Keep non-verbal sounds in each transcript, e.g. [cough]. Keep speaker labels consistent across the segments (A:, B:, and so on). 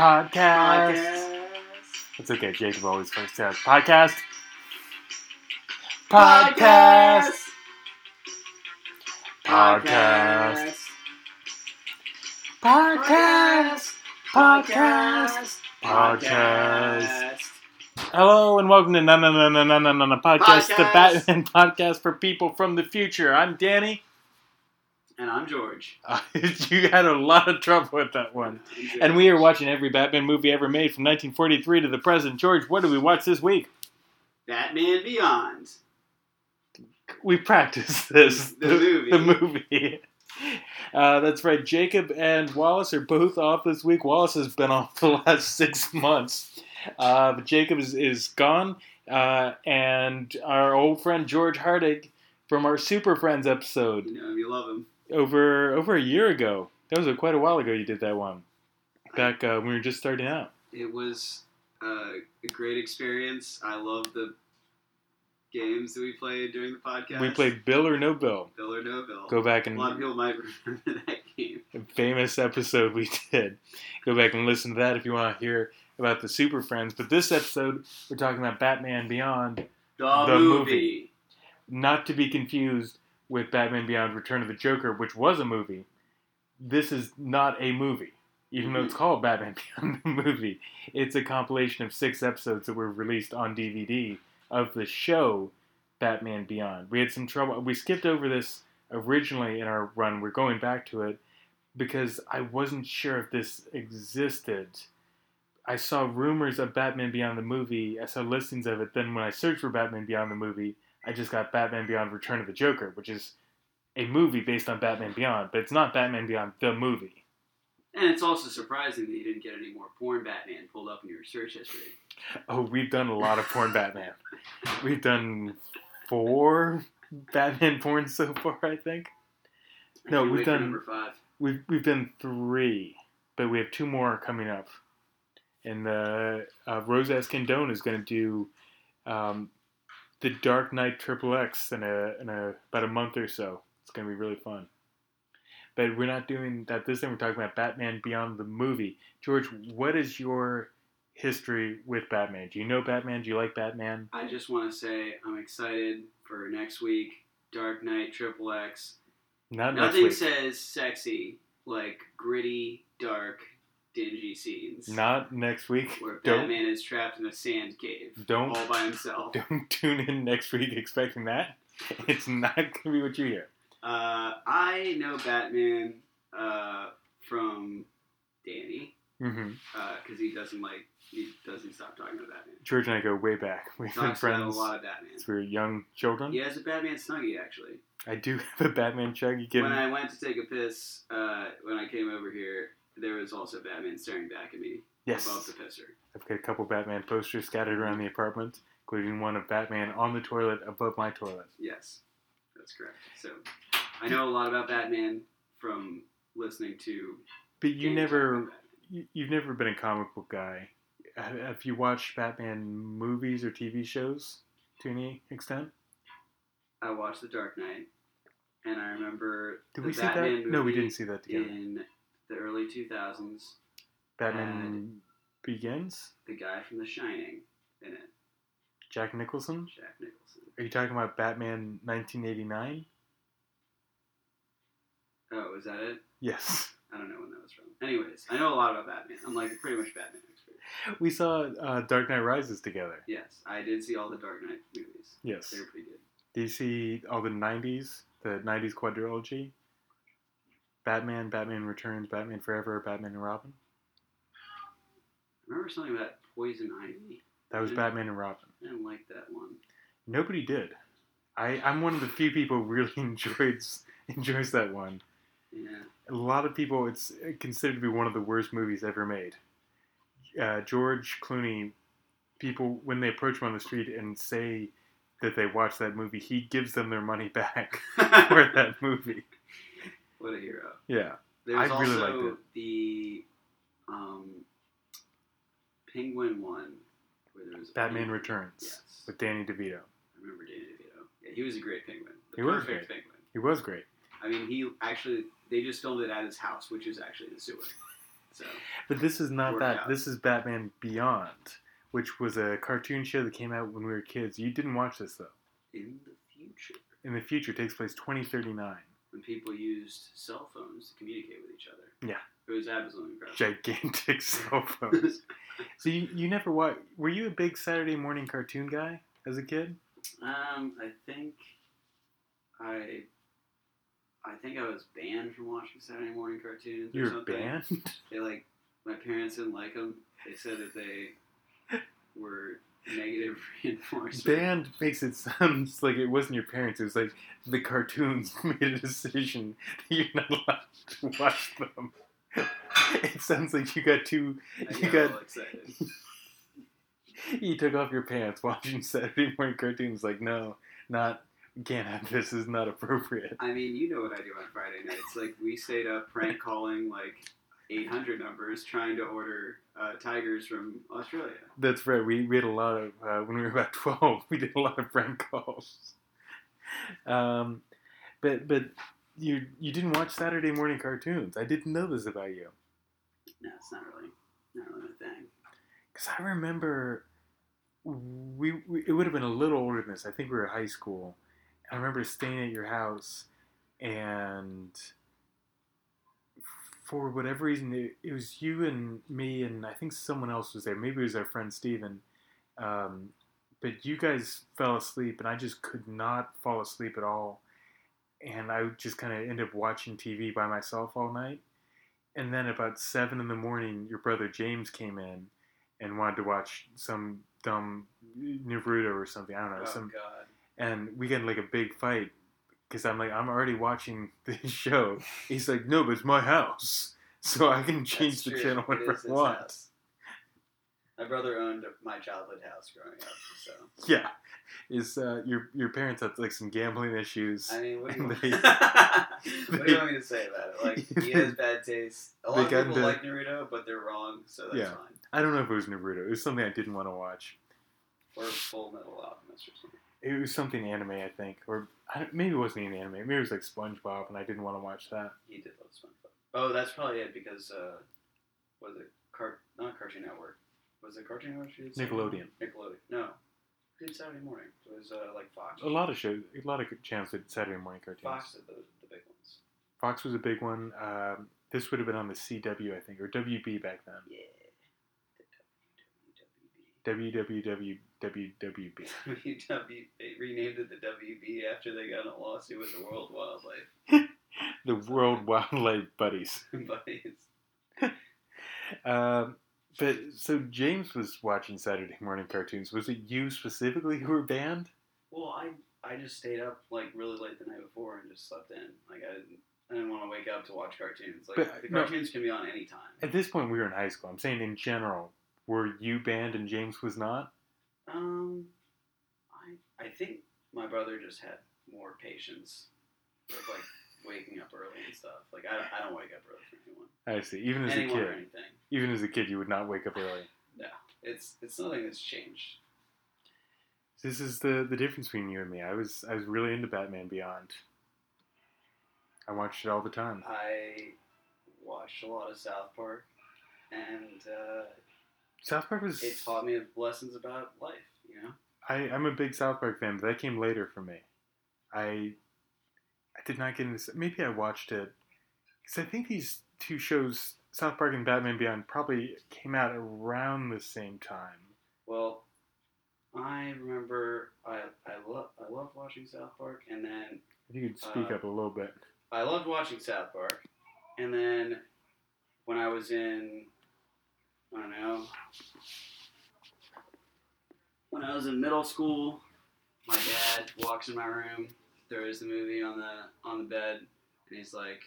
A: Podcast.
B: Podcast.
A: It's okay. Jacob always first says podcast. Podcast. Podcast. Podcast. Podcast. Podcast. Hello and welcome to Nana Nana Nana Nana Podcast, the Batman [laughs] podcast for people from the future. I'm Danny.
B: And I'm George.
A: Uh, [laughs] you had a lot of trouble with that one. And we are watching every Batman movie ever made from 1943 to the present. George, what did we watch this week?
B: Batman Beyond.
A: We practiced this.
B: The movie.
A: The movie. Uh, that's right. Jacob and Wallace are both off this week. Wallace has been off the last six months. Uh, but Jacob is, is gone. Uh, and our old friend George Hardig from our Super Friends episode
B: You know him, you love him.
A: Over over a year ago. That was a, quite a while ago you did that one. Back uh, when we were just starting out.
B: It was uh, a great experience. I love the games that we played during the podcast.
A: We played Bill or No Bill.
B: Bill or No Bill.
A: Go back and a
B: lot of people might [laughs] remember that game.
A: a famous episode we did. Go back and listen to that if you want to hear about the Super Friends. But this episode, we're talking about Batman Beyond,
B: The,
A: The
B: movie.
A: movie. not to be confused with Batman Beyond Return of the Joker, which was a movie. This is not a movie, even though it's mm-hmm. called Batman [laughs] Beyond the movie. It's a compilation of six episodes that were released on DVD of the show Batman Beyond. We had some trouble. We skipped over this originally in our run. We're going back to it because I wasn't sure if this existed. I saw rumors of Batman Beyond the movie. I saw listings of it. Then when I searched for Batman Beyond the movie, I just got Batman Beyond Return of the Joker, which is a movie based on Batman Beyond, but it's not Batman Beyond the movie.
B: And it's also surprising that you didn't get any more porn Batman pulled up in your search history.
A: Oh, we've done a lot of porn Batman. [laughs] We've done four Batman porn so far, I think. No, we've done-
B: number five.
A: We've we've done three, but we have two more coming up. And the uh, Rose Escandone is going to do um, the Dark Knight Triple X in a in a about a month or so. It's going to be really fun. But we're not doing that this time. We're talking about Batman Beyond the movie. George, what is your history with Batman? Do you know Batman? Do you like Batman?
B: I just want to say I'm excited for next week. Dark Knight Triple X.
A: Not next
B: Nothing says sexy like gritty, dark, dingy scenes.
A: Not next week.
B: where
A: Don't
B: Batman is trapped in a sand cave
A: don't
B: all by himself. [laughs]
A: don't tune in next week expecting that. It's not going to be what you hear.
B: Uh, I know Batman uh, from Danny because he doesn't like he doesn't stop talking about Batman.
A: George and I go way back. We've been friends
B: a lot of Batman.
A: we were young children.
B: He has a Batman snuggie actually.
A: I do [laughs] have a Batman chug. You get
B: When I went to take a piss, uh, when I came over here, there was also Batman staring back at me
A: yes.
B: above the pisser.
A: I've got a couple Batman posters scattered around the apartment, including one of Batman on the toilet above my toilet.
B: Yes, that's correct. So I know a lot about Batman from listening to.
A: But you never,
B: about Batman.
A: you, you've never been a comic book guy. Have you watched Batman movies or TV shows to any extent?
B: I watched The Dark Knight, and I remember
A: Did we see
B: Batman
A: that? No, we didn't see that together.
B: in the early 2000s.
A: Batman Begins.
B: The guy from The Shining in it,
A: Jack Nicholson.
B: Jack Nicholson.
A: Are you talking about Batman 1989?
B: Oh, is that it?
A: Yes.
B: I don't know when that was from. Anyways, I know a lot about Batman. I'm like pretty much Batman expert.
A: We saw uh, Dark Knight Rises together.
B: Yes, I did see all the Dark Knight movies.
A: Yes.
B: They were pretty good.
A: Do you see all the 90s, the 90s quadrilogy? Batman, Batman Returns, Batman Forever, Batman and Robin?
B: I remember something about Poison Ivy.
A: That was. Batman and Robin.
B: I didn't like that one.
A: Nobody did. I, I'm one of the few people who really [laughs] enjoys enjoys that one.
B: Yeah.
A: A lot of people, it's considered to be one of the worst movies ever made. Uh, George Clooney, people when they approach him on the street and say that they watched that movie, he gives them their money back [laughs] for that movie.
B: What a hero.
A: Yeah,
B: There's
A: I
B: also
A: really liked it.
B: the um, Penguin one where there was
A: Batman
B: penguin.
A: Returns
B: Yes,
A: with Danny DeVito.
B: I remember Danny DeVito. Yeah, he was a great penguin. The
A: He was great.
B: penguin.
A: He was great.
B: I mean, he actually they just filmed it at his house, which is actually the sewer. So
A: But this is not that.
B: out.
A: This is Batman Beyond, which was a cartoon show that came out when we were kids. You didn't watch this though.
B: in the future,
A: In the future, it takes place 2039.
B: When people used cell phones to communicate with each other,
A: Yeah.
B: it was absolutely incredible.
A: Gigantic [laughs] cell phones. [laughs] so you, you never watched? Were you a big Saturday morning cartoon guy as a kid?
B: Um, I think I, I think I was banned from watching Saturday morning cartoons. or
A: You were
B: something.
A: banned.
B: They like my parents didn't like them. They said that they [laughs] were negative [laughs] reinforcement.
A: Banned makes it sound like it wasn't your parents. It was like the cartoons [laughs] made a decision that you're not allowed to watch them. [laughs] It sounds like you got too.
B: I
A: You
B: got
A: got
B: excited.
A: you took off your pants watching Saturday morning cartoons. Like, no, not can't have this. Is not appropriate.
B: I mean, you know what I do on Friday nights. Like we stayed up prank calling like 800 numbers trying to order uh, tigers from Australia.
A: That's right. We, we had a lot of uh, when we were about [laughs] twelve. We did a lot of prank calls. Um, but but you you didn't watch Saturday morning cartoons. I didn't know this about you
B: No, it's not really, not really my thing.
A: because I remember we, we it would have been a little older than this. I think we were in high school. I remember staying at your house and for whatever reason it, it was you and me and I think someone else was there. Maybe it was our friend Steven. Um, but you guys fell asleep and I just could not fall asleep at all. And I just kind of ended up watching TV by myself all night. And then about seven in the morning, your brother James came in and wanted to watch some dumb Naruto or something. I don't know.
B: Oh
A: some
B: God.
A: and we got in like a big fight because I'm like, I'm already watching [laughs] this show. He's like, no, but it's my house, so I can change
B: That's
A: the
B: true.
A: channel whenever I want.
B: house. My brother owned my childhood house growing up, so
A: Yeah, is uh, your your parents have like some gambling issues?
B: I mean, what do, you, [laughs] want-
A: they- [laughs]
B: what do you want me to say about it? Like, he has bad taste. A lot of people
A: into-
B: like Naruto, but they're wrong, so that's
A: Yeah.
B: fine.
A: I don't know if it was Naruto. It was something I didn't want to watch.
B: Or Full Metal Alchemist or something.
A: It was something anime, I think, or maybe it wasn't even an anime. Maybe it was like SpongeBob, and I didn't want to watch that.
B: He did love SpongeBob. Oh, that's probably it because uh, was it Car- not Cartoon Network? Was it Cartoon Network?
A: Nickelodeon.
B: Nickelodeon. No, Who did Saturday morning. It was uh, like Fox.
A: A lot of shows, a lot of channels did Saturday morning cartoons.
B: Fox did the, the big ones.
A: Fox was a big one. Um, this would have been on the CW, I think, or WB back then.
B: Yeah. The
A: WWWWB.
B: WWB. WW. They renamed it the WB after they got in a lawsuit with the World Wildlife [laughs]
A: The World Wildlife Buddies. [laughs]
B: Buddies. [laughs]
A: Um, but so James was watching Saturday morning cartoons. Was it you specifically who were banned?
B: Well, I I just stayed up like really late the night before and just slept in. Like I didn't I didn't want to wake up to watch cartoons. Like
A: But,
B: the
A: no.
B: cartoons can be on any time.
A: At this point, we were in high school. I'm saying in general, were you banned and James was not?
B: Um, I I think my brother just had more patience with like waking up early and stuff. Like I don't, I don't wake up early for anyone,
A: I see. Even as
B: anyone
A: a
B: or
A: kid,
B: anything.
A: even as a kid, you would not wake up early.
B: No, it's it's nothing that's changed.
A: This is the the difference between you and me. I was I was really into Batman Beyond. I watched it all the time.
B: I watched a lot of South Park, and uh,
A: South Park was.
B: it taught me lessons about life. You know,
A: I, I'm a big South Park fan, but that came later for me. I I did not get into. Maybe I watched it because I think these two shows, South Park and Batman Beyond, probably came out around the same time.
B: well, I remember I I love I loved watching South Park, and then
A: If you could speak
B: Uh,
A: up a little bit.
B: I loved watching South Park, and then when I was in, I don't know, when I was in middle school, my dad walks in my room, throws the movie on the on the bed, and he's like,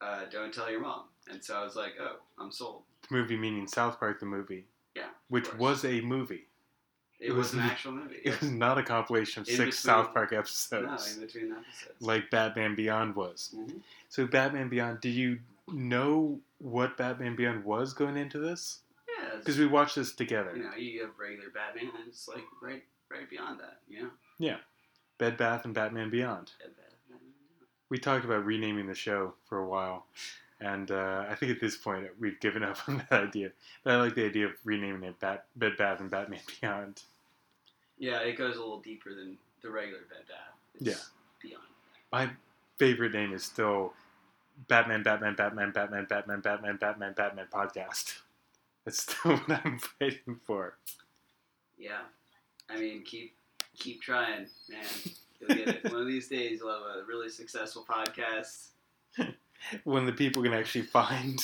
B: uh, "Don't tell your mom." And so I was like, "Oh, I'm sold."
A: The movie meaning South Park the movie,
B: Yeah,
A: which was a movie.
B: It,
A: it
B: was,
A: was
B: an actual movie.
A: It was not a compilation of
B: In
A: six
B: between-
A: South Park episodes.
B: no, in between episodes.
A: like Batman Beyond was.
B: Mhm.
A: So Batman Beyond, do you know what Batman Beyond was going into this?
B: Yeah,
A: Because we watched this together.
B: you know, you have regular Batman, and it's like right, right beyond that, you know.
A: Bed Bath and Batman Beyond.
B: Dead Batman.
A: We talked about renaming the show for a while. And uh, I think at this point we've given up on that idea. But I like the idea of renaming it Bat- Bed Bath and Batman [laughs] Beyond.
B: Yeah, it goes a little deeper than the regular Bed Bath. It's
A: Yeah.
B: Beyond.
A: My favorite name is still Batman, Batman, Batman, Batman, Batman, Batman, Batman, Batman podcast. That's still [laughs] what I'm fighting for.
B: Yeah. I mean, keep keep trying, man. You'll get it. One of these days, you'll have a really successful podcast. [laughs]
A: When the people can actually find.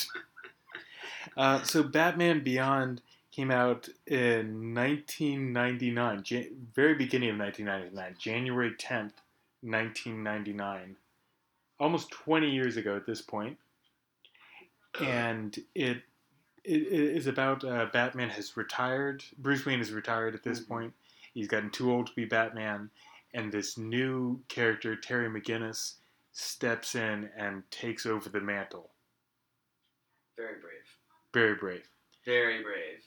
A: Uh, so Batman Beyond came out in 1999, Jan- very beginning of 1999, January 10th, 1999. Almost 20 years ago at this point. And it it it is about uh, Batman has retired. Bruce Wayne is retired at this
B: Mhm.
A: point. He's gotten too old to be Batman, and this new character, Terry McGinnis, steps in and takes over the mantle.
B: Very brave.
A: Very brave.
B: Very brave.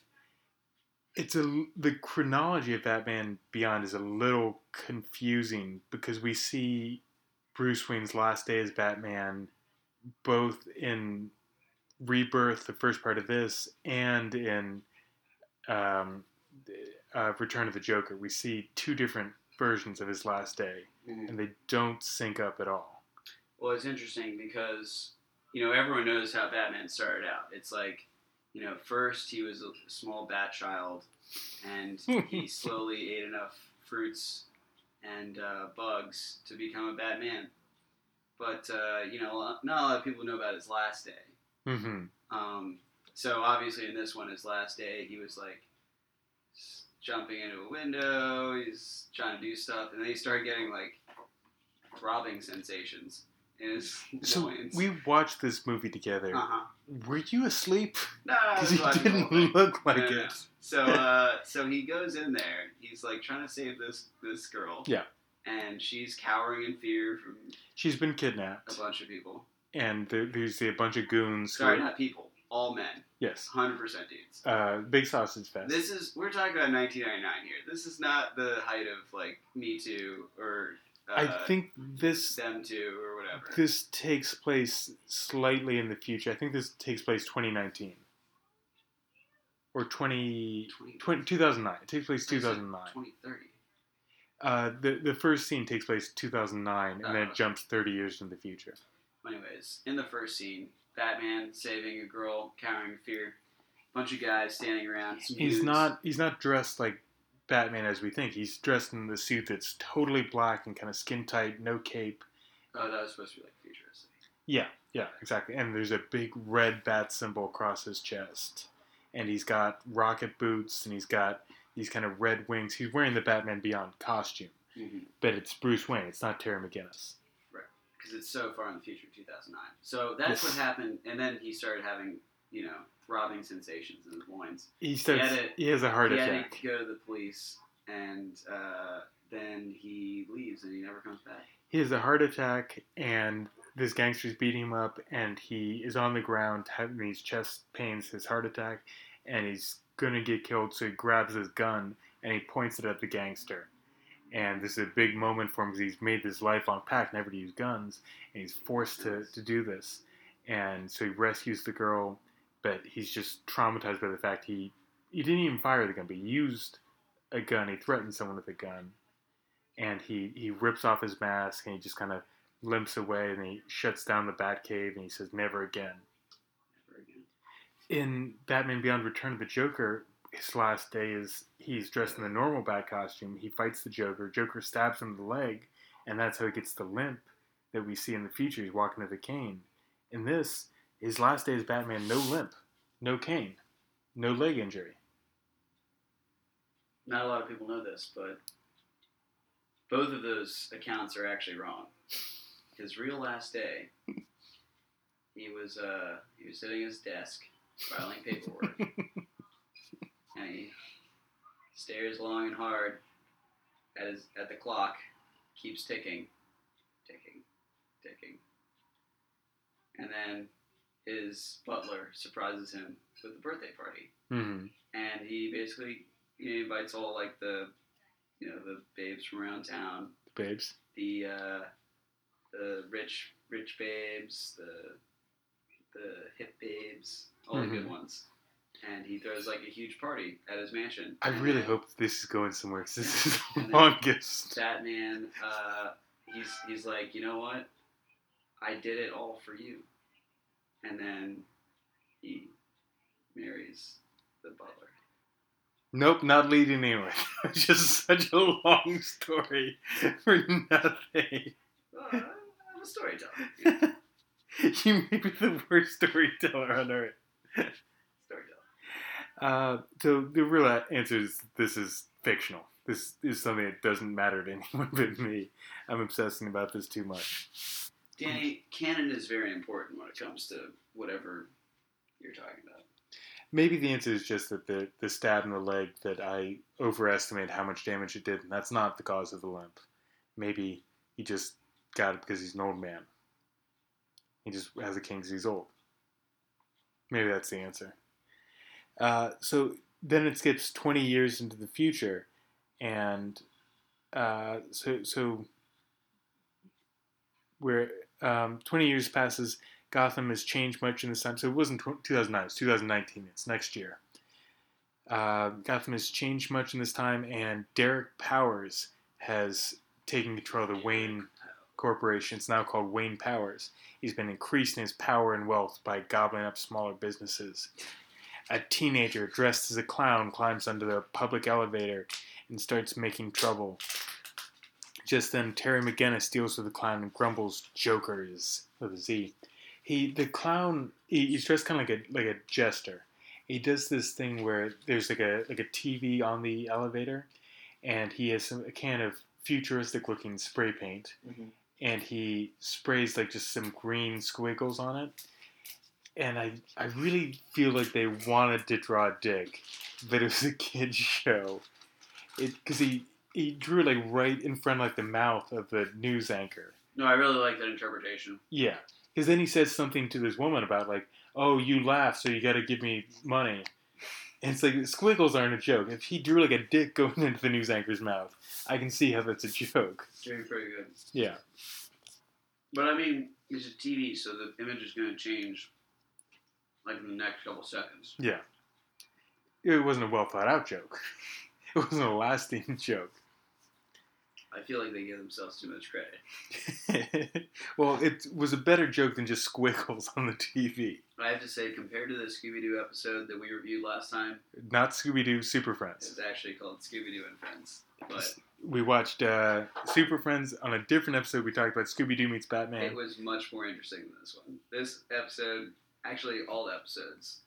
A: It's a the chronology of Batman Beyond is a little confusing because we see Bruce Wayne's last day as Batman, both in Rebirth, the first part of this, and in um, uh, Return of the Joker. We see two different versions of his last day, and they don't sync up at all.
B: Well, it's interesting because you know everyone knows how Batman started out. It's like you know first he was a small bat child, and [laughs] he slowly ate enough fruits and uh, bugs to become a Batman. But uh, you know, not a lot of people know about his last day.
A: Hmm
B: Um, so obviously in this one, his last day, he was like jumping into a window. He's trying to do stuff, and then he started getting like throbbing sensations in his
A: So [laughs]
B: loins.
A: we watched this movie together.
B: uh-huh.
A: Were you asleep?
B: No,
A: Because [laughs] you didn't look like
B: No, no,
A: it.
B: So uh, [laughs] so he goes in there. He's like trying to save this this girl.
A: Yeah.
B: And she's cowering in fear from
A: She's been kidnapped.
B: a bunch of people.
A: And there, there's a bunch of goons.
B: Sorry, not people. All men.
A: yes,
B: Hundred percent dudes.
A: uh, big sausage fest.
B: This is we're talking about 1999 here. This is not the height of like Me Too or uh,
A: I think this
B: Them Too or whatever.
A: this takes place slightly in the future. I think this takes place 2019 or 20, 20 2009. It takes place 2009.
B: 2030.
A: Uh, the the first scene takes place 2009, and then it jumps 30 years in the future.
B: Anyways, in the first scene, Batman saving a girl cowering in fear. Bunch of guys standing around. some
A: He's
B: dudes.
A: not he's not dressed like Batman as we think. He's dressed in the suit that's totally black and kind of skin tight, no cape.
B: Oh, that was supposed to be like futuristic.
A: Yeah, yeah, exactly. And there's a big red bat symbol across his chest. And he's got rocket boots and he's got these kind of red wings. He's wearing the Batman Beyond costume,
B: Mm-hmm.
A: but it's Bruce Wayne. It's not Terry McGinnis.
B: Because it's so far in the future, 2009. So that's
A: Yes.
B: what happened, and then he started having, you know, throbbing sensations in his loins.
A: He starts.
B: had it-
A: he has a heart attack.
B: he had to go to the police, and uh, then he leaves, and he never comes back.
A: He has a heart attack, and this gangster's beating him up, and he is on the ground having these chest pains, his heart attack, and he's gonna get killed. So he grabs his gun and he points it at the gangster. And this is a big moment for him because he's made this lifelong pact never to use guns, and he's forced to, to do this. And so he rescues the girl, but he's just traumatized by the fact he he didn't even fire the gun, but he used a gun. He threatened someone with a gun, and he he rips off his mask and he just kind of limps away and he shuts down the Batcave and he says never again.
B: Never again.
A: In Batman Beyond Return of the Joker, his last day is he's dressed in the normal Bat costume. He fights the Joker. Joker stabs him in the leg, and that's how he gets the limp that we see in the future. He's walking with a cane. In this, his last day as Batman, no limp, no cane, no leg injury.
B: Not a lot of people know this, but both of those accounts are actually wrong. His real last day, he was uh, he was sitting at his desk filing [laughs] paperwork, and he stares long and hard at his at the clock, keeps ticking, ticking, ticking, and then his butler surprises him with a birthday party.
A: Hmm
B: and he basically you know, invites all like the you know the babes from around town, The
A: Babes.
B: the uh, the rich rich babes, the the hip babes, all the good
A: Mhm.
B: ones, and he throws like a huge party at his mansion.
A: I
B: And
A: really
B: then
A: hope this is going somewhere 'cause this is the longest.
B: Batman. Uh, he's he's like, you know what? I did it all for you, and then he marries the butler.
A: Nope, not leading anywhere. [laughs] Just such a long story for nothing.
B: I'm a storyteller. you [laughs] know,
A: you may be the worst storyteller on earth. Uh, so the real answer is this is fictional. This is something that doesn't matter to [laughs] anyone but me. I'm obsessing about this too much.
B: Danny, canon is very important when it comes to whatever you're talking about.
A: Maybe the answer is just that the, the stab in the leg that I overestimate how much damage it did, and that's not the cause of the limp. Maybe he just got it because he's an old man. He just has a king because he's old. Maybe that's the answer. Uh, so then it skips 20 years into the future, and uh, so so where um, 20 years passes, Gotham has changed much in this time. So it wasn't tw- 2009, it's 2019. It's next year. Uh, Gotham has changed much in this time, and Derek Powers has taken control of the Wayne Corporation. It's now called Wayne Powers. He's been increasing his power and wealth by gobbling up smaller businesses. A teenager dressed as a clown climbs onto the public elevator and starts making trouble. Just then, Terry McGinnis deals with the clown and grumbles, "Jokers" with a Z." He, the clown, he, he's dressed kind of like a like a jester. He does this thing where there's like a like a TV on the elevator, and he has some, a can of futuristic looking spray paint, mm-hmm. and he sprays like just some green squiggles on it. And I, I really feel like they wanted to draw a dick, but it was a kid's [laughs] show. It because he he drew like right in front of like the mouth of the news anchor.
B: No, I really like that interpretation.
A: Yeah, because then he says something to this woman about like, "Oh, you laugh, so you got to give me money." And it's like squiggles aren't a joke. If he drew like a dick going [laughs] into the news anchor's mouth, I can see how that's a joke.
B: Very, very good.
A: Yeah.
B: But I mean, it's a TV, so the image is going to change like in the next couple seconds.
A: Yeah. It wasn't a well thought out joke. [laughs] It wasn't a lasting [laughs] joke.
B: I feel like they give themselves too much credit. [laughs]
A: well, it was a better joke than just squiggles on the TV.
B: I have to say, compared to the Scooby Doo episode that we reviewed last time,
A: Not Scooby Doo Super Friends.
B: It's actually called Scooby Doo and Friends. But
A: We watched uh, Super Friends on a different episode. We talked about Scooby Doo meets Batman.
B: it was much more interesting than this one. This episode, actually, all the episodes,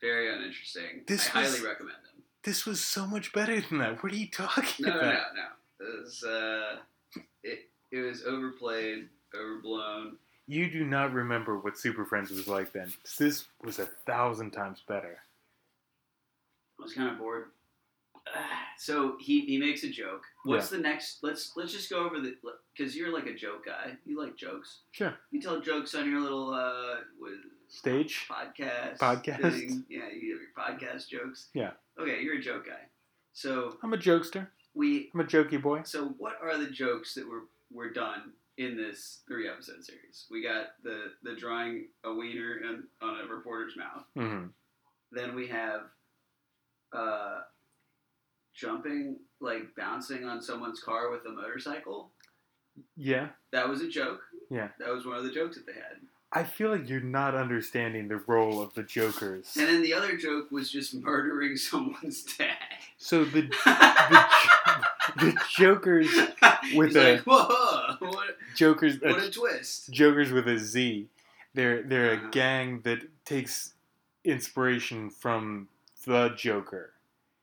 B: very uninteresting.
A: This
B: I
A: was-
B: highly recommend them.
A: This was so much better than that. What are you talking
B: No, no,
A: about?
B: no, no. It was, uh, it, it was overplayed, overblown.
A: You do not remember what Super Friends was like then. This was a thousand times better.
B: I was kind of bored. [sighs] So he, he makes a joke. What's the next? Let's let's just go over the because you're like a joke guy. You like jokes.
A: Sure.
B: You tell jokes on your little uh what,
A: Stage?
B: podcast
A: Podcast?
B: thing. Yeah, you have your podcast jokes.
A: Yeah.
B: Okay, you're a joke guy. So
A: I'm a jokester.
B: we
A: I'm a jokey boy.
B: so what are the jokes that were were done in this three episode series? We got the the drawing a wiener in, on a reporter's mouth.
A: hmm
B: Then we have uh, jumping, like bouncing on someone's car with a motorcycle.
A: Yeah.
B: That was a joke.
A: Yeah.
B: That was one of the jokes that they had.
A: I feel like you're not understanding the role of the jokers.
B: And then the other joke was just murdering [laughs] someone's dad.
A: So the [laughs] the jokers with
B: He's
A: a-
B: like, whoa, what,
A: jokers
B: what
A: uh,
B: a twist.
A: jokers with a Z. They're they're
B: Uh-huh.
A: a gang that takes inspiration from the Joker.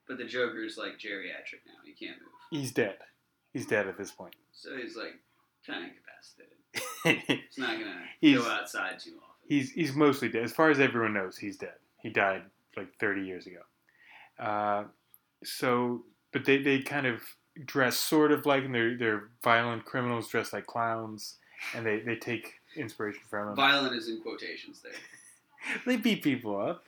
B: But the Joker's like geriatric now. He can't move.
A: He's dead. He's dead at this point.
B: So he's like kind of [laughs] He's not gonna
A: He's-
B: go outside too often.
A: he's he's mostly dead. As far as everyone knows, he's dead. He died like 30 years ago. Uh, so, but they, they kind of dress sort of like, and they're they're violent criminals dressed like clowns, and they, they take inspiration from them.
B: Violent is in quotations there. [laughs]
A: They beat people up.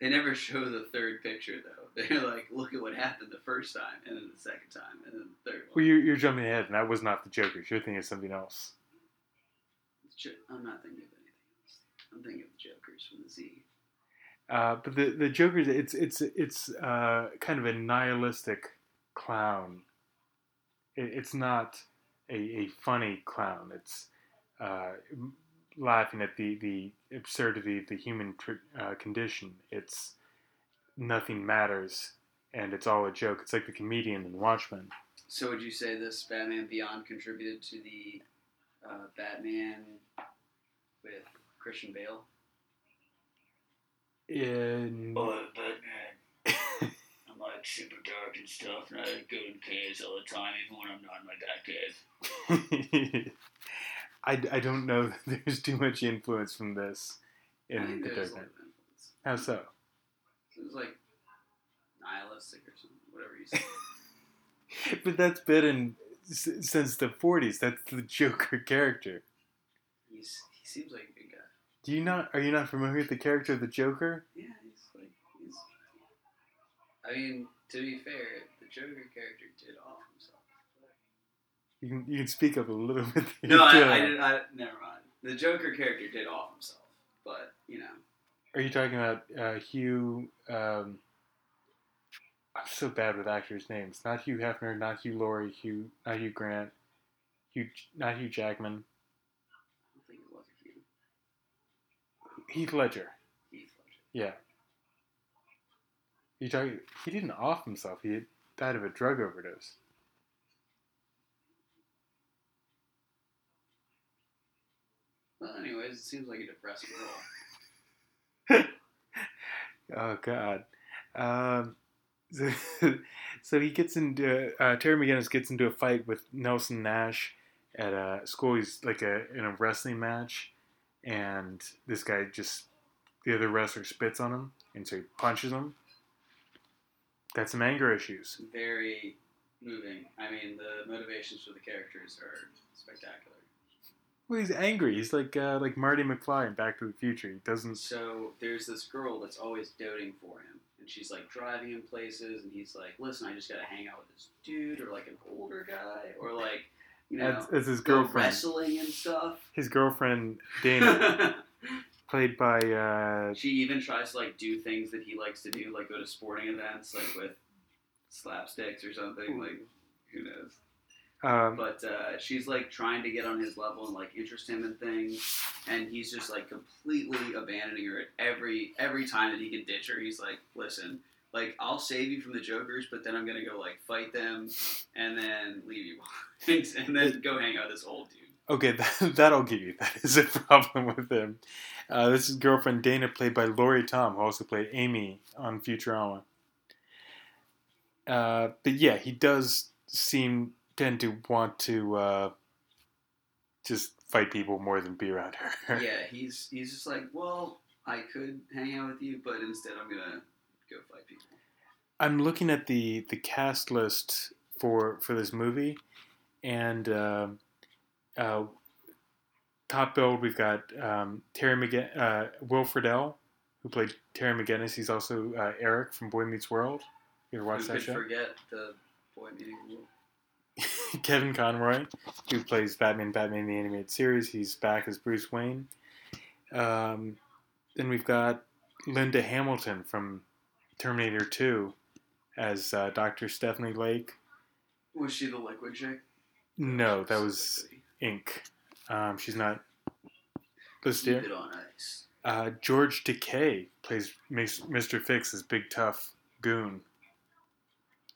B: They never show the third picture though. [laughs] They're like, look at what happened the first time, and then the second time, and then the third
A: Well, you're, you're jumping ahead, and that was not the Joker. You're thinking of something else.
B: I'm not thinking of anything else. I'm thinking of the Jokers from the Z.
A: Uh, but the the Joker, it's it's it's uh, kind of a nihilistic clown. It, it's not a, a funny clown. It's uh, laughing at the the absurdity of the human tr- uh, condition. It's nothing matters, and it's all a joke. It's like the comedian in Watchmen.
B: So would you say this Batman Beyond contributed to the uh, Batman with Christian Bale?
A: In
C: Oh, Batman. [laughs] I'm like super dark and stuff, and I go in caves all the time, even when I'm not in my Batcave. [laughs]
A: I, I don't know that there's too much influence from this
B: I
A: in
B: think
A: the
B: there's
A: Dark Knight.
B: influence.
A: How so?
B: It was like nihilistic or something, whatever you [laughs] say.
A: but that's been in s- since the 40s. That's the Joker character.
B: He's he seems like a good guy.
A: Do you not? Are you not familiar with the character of the Joker?
B: Yeah, he's like he's. I mean, to be fair, the Joker character did off himself.
A: You can you can speak up a little [laughs] bit.
B: No. I, I did. I never mind. The Joker character did off himself, but you know,
A: Are you talking about uh, Hugh? Um, I'm so bad with actors' names. Not Hugh Hefner, not Hugh Laurie, Hugh, not Hugh Grant, Hugh, not Hugh Jackman,
B: I don't think it was Hugh.
A: Heath Ledger.
B: Heath Ledger.
A: Yeah. You talking? He didn't off himself. He died of a drug overdose.
B: Well, anyways, it seems like a depressed role. [laughs]
A: Oh God. Um, so, [laughs] so he gets into uh, Terry McGinnis gets into a fight with Nelson Nash at a school. He's like a in a wrestling match, and this guy just the other wrestler spits on him, and so he punches him. Got some anger issues.
B: Very moving. I mean, the motivations for the characters are spectacular.
A: Well, he's angry. He's like uh, like Marty McFly in Back to the Future. He doesn't.
B: So there's this girl that's always doting for him, and she's like driving him places, and he's like, "Listen, I just gotta hang out with this dude, or like an older guy, or like, you know,
A: that's his girlfriend.
B: wrestling and stuff."
A: His girlfriend [laughs] Dana, played by uh,
B: she even tries to like do things that he likes to do, like go to sporting events, like with slapsticks or something. Like, who knows?
A: Um,
B: But uh, she's like trying to get on his level and like interest him in things, and he's just like completely abandoning her at every every time that he can ditch her. He's like, "Listen, like I'll save you from the Jokers, but then I'm gonna go like fight them, and then leave you, behind, [laughs] and then go hang out with this old dude."
A: Okay, [laughs] that, that I'll give you. [laughs] That is a problem with him. Uh, this is girlfriend Dana, played by Lauren Tom, who also played Amy on Futurama. Uh, but yeah, he does seem tend to want to uh, just fight people more than be around her. [laughs]
B: yeah, he's he's just like, "Well, I could hang out with you, but instead I'm gonna go fight people."
A: I'm looking at the the cast list for for this movie, and uh, uh, top billed we've got um, Terry McG- uh, Will Friedle, who played Terry McGinnis. He's also uh, Eric from Boy Meets World. You ever watch
B: Who
A: that show?
B: forget the boy Meets rule? [laughs]
A: Kevin Conroy, who plays Batman, Batman the animated series. He's back as Bruce Wayne. Um, then we've got Linda Hamilton from Terminator 2 as uh, Dr. Stephanie Lake.
B: Was she the liquid chick?
A: No, that was. Ink. Um, she's not listed
B: Keep it on ice.
A: Uh, George Takei plays Mr. Fixx as Big Tough Goon.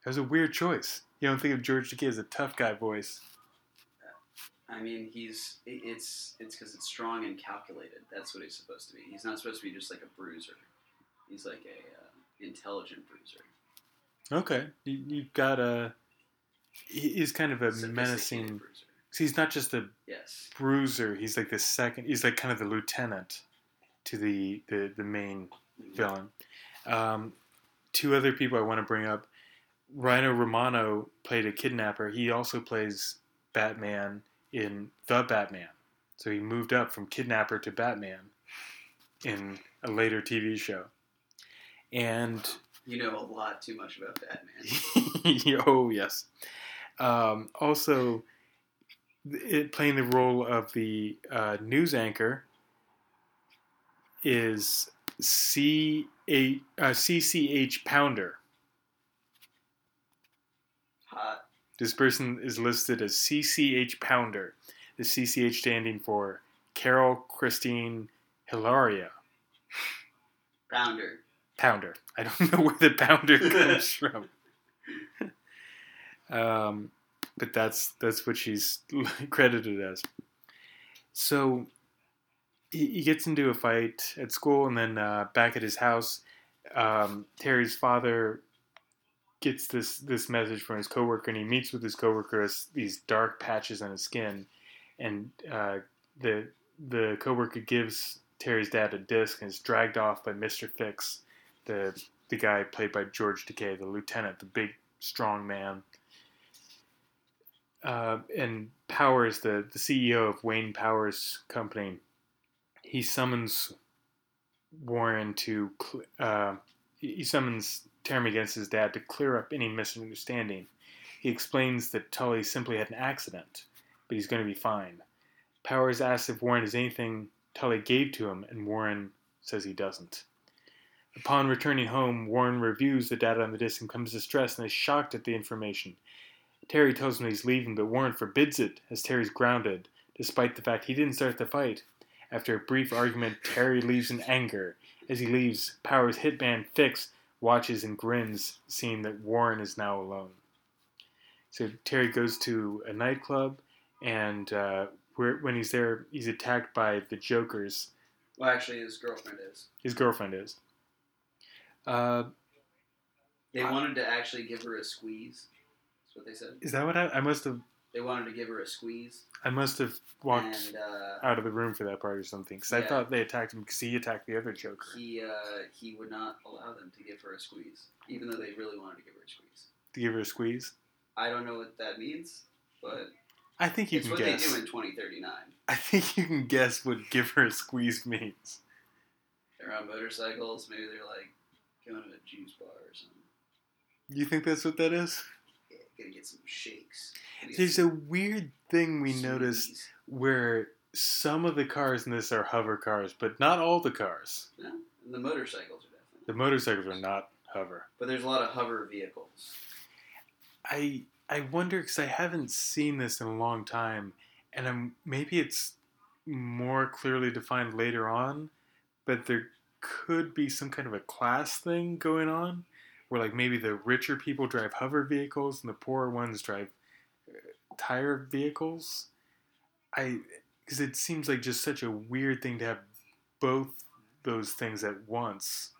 A: That was a weird choice. You don't think of George Takei as a tough guy voice.
B: I mean, he's it's it's because it's strong and calculated. That's what he's supposed to be. He's not supposed to be just like a bruiser. He's like a uh, intelligent bruiser.
A: Okay, you, you've got a. He's kind of a menacing.
B: bruiser.
A: So he's not just a
B: Yes.
A: bruiser. He's like the second. He's like kind of the lieutenant to the the, the main villain. Um, two other people I want to bring up. Rino Romano played a kidnapper. He also plays Batman in The Batman. So he moved up from kidnapper to Batman in a later TV show. And
B: You know a lot too much about Batman. [laughs]
A: oh yes. Um, also, it, playing the role of the uh, news anchor is C A uh, CCH Pounder. This person is listed as CCH Pounder. The CCH standing for Carol Christine Hilaria
B: Pounder.
A: Pounder. I don't [laughs] know where the pounder comes [laughs] from. um, but that's that's what she's [laughs] credited as. So he, he gets into a fight at school, and then uh, back at his house, um, Terry's father gets this this message from his coworker, and he meets with his coworker as these dark patches on his skin, and uh, the the coworker gives Terry's dad a disc and is dragged off by Mister Fixx, the the guy played by George Takei, the lieutenant, the big strong man. Uh, and Powers, the, the CEO of Wayne Powers Company, he summons Warren to uh, he summons Terry against his dad to clear up any misunderstanding. He explains that Tully simply had an accident, but he's going to be fine. Powers asks if Warren has anything Tully gave to him, and Warren says he doesn't. Upon returning home, Warren reviews the data on the disc and becomes distressed and is shocked at the information. Terry tells him he's leaving, but Warren forbids it as Terry's grounded, despite the fact he didn't start the fight. After a brief argument, Terry leaves in anger. As he leaves, Powers' hitman Fixx watches and grins, seeing that Warren is now alone. So Terry goes to a nightclub, and uh, where, when he's there, he's attacked by the Jokers.
B: Well, actually, his girlfriend is.
A: His girlfriend is. Uh,
B: They wanted to actually give her a squeeze. That's what they said.
A: is that what I, I must have?
B: They wanted to give her a squeeze.
A: I must have walked
B: And uh,
A: out of the room for that part or something because I thought they attacked him because he attacked the other Joker.
B: he uh, he would not allow them to give her a squeeze, even though they really wanted to give her a squeeze.
A: To give her a squeeze.
B: I don't know what that means, but
A: I think you
B: it's
A: can
B: what
A: guess.
B: they do in 2039.
A: I think you can guess what give her a squeeze means.
B: They're on motorcycles. Maybe they're like going to a juice bar or something.
A: You think that's what that is?
B: Yeah, gonna get some shakes.
A: There's
B: some
A: a weird thing we noticed where some of the cars in this are hover cars, but not all the cars.
B: No, and the motorcycles are definitely.
A: The motorcycles are not hover.
B: But there's a lot of hover vehicles.
A: I I wonder because I haven't seen this in a long time, and I'm maybe it's more clearly defined later on, but there could be some kind of a class thing going on, where like maybe the richer people drive hover vehicles and the poorer ones drive uh, tire vehicles. I because it seems like just such a weird thing to have both those things at once.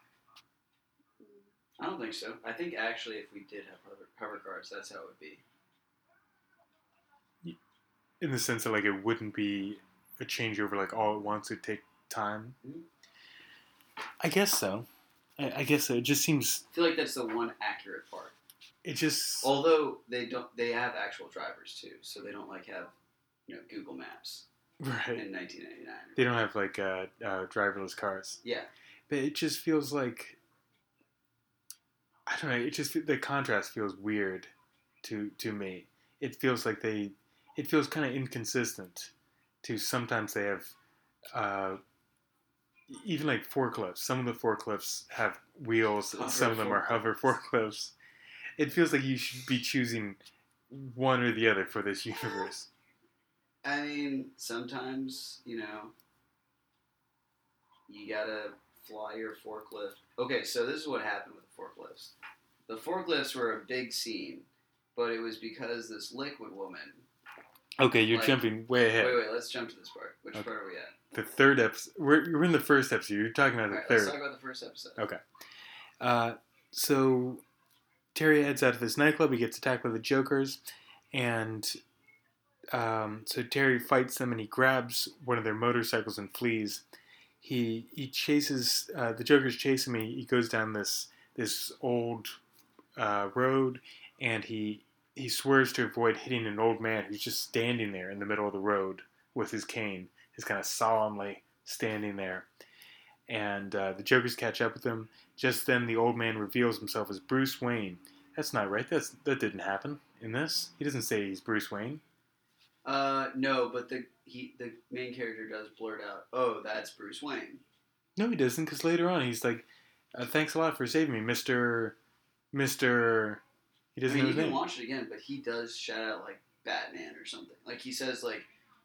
B: I don't think so. I think actually, if we did have hover, hover cars, that's how it would be.
A: in the sense that like it wouldn't be a changeover like all at once it'd take time
B: Mhm.
A: i guess so I, I guess so. it just seems
B: I feel like that's the one accurate part.
A: it just
B: Although they don't, they have actual drivers too, so they don't like have, you know, Google Maps
A: right
B: in 1999.
A: they don't have like uh, uh, driverless cars
B: Yeah,
A: but it just feels like i don't know it just the contrast feels weird to to me it feels like they it feels kind of inconsistent to sometimes they have uh, even like forklifts some of the forklifts have wheels
B: Hover
A: some of them are hover forklifts it feels like you should be choosing one or the other for this [laughs] universe
B: I mean, sometimes you know, you gotta fly your forklift. Okay, so this is what happened with the forklifts. The forklifts were a big scene, but it was because this liquid woman.
A: okay you're
B: Like-
A: jumping way ahead
B: Wait, wait, let's jump to this part. Which
A: Okay.
B: part are we at?
A: The third episode we're, we're in the first episode you're talking about the
B: right,
A: third
B: let's talk about the first episode.
A: Okay. Uh, so Terry heads out of this nightclub. He gets attacked by the Jokers, and um, so Terry fights them and he grabs one of their motorcycles and flees. He he chases uh, the Jokers chase him. He, he goes down this this old uh, road and he he swears to avoid hitting an old man who's just standing there in the middle of the road with his cane. He's kind of solemnly standing there, and uh, the Jokers catch up with him. Just then, the old man reveals himself as Bruce Wayne. That's not right. That's that didn't happen in this. He doesn't say he's Bruce Wayne.
B: Uh, no, but the he the main character does blurt out, "Oh, that's Bruce Wayne."
A: No, he doesn't, because later on he's like, uh, "Thanks a lot for saving me, Mister, Mister." He doesn't
B: mean, you
A: his
B: can
A: name.
B: watch it again, but he does shout out like Batman or something. Like he says like,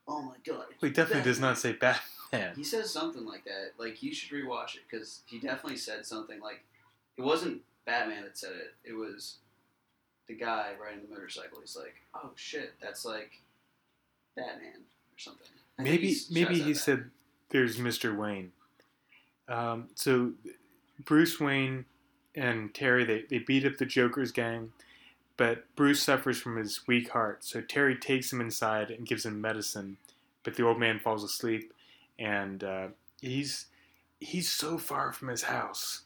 B: "Oh my god."
A: he definitely does not say Batman.
B: He says something like that. Like you should rewatch it because he definitely said something like, it wasn't Batman that said it. It was the guy riding the motorcycle. He's like, "Oh shit, that's like Batman or something." I
A: Maybe maybe he
B: that.
A: said, "There's Mister Wayne." Um, so Bruce Wayne and Terry they, they beat up the Joker's gang, but Bruce suffers from his weak heart. So Terry takes him inside and gives him medicine, but the old man falls asleep, and uh, he's he's so far from his house.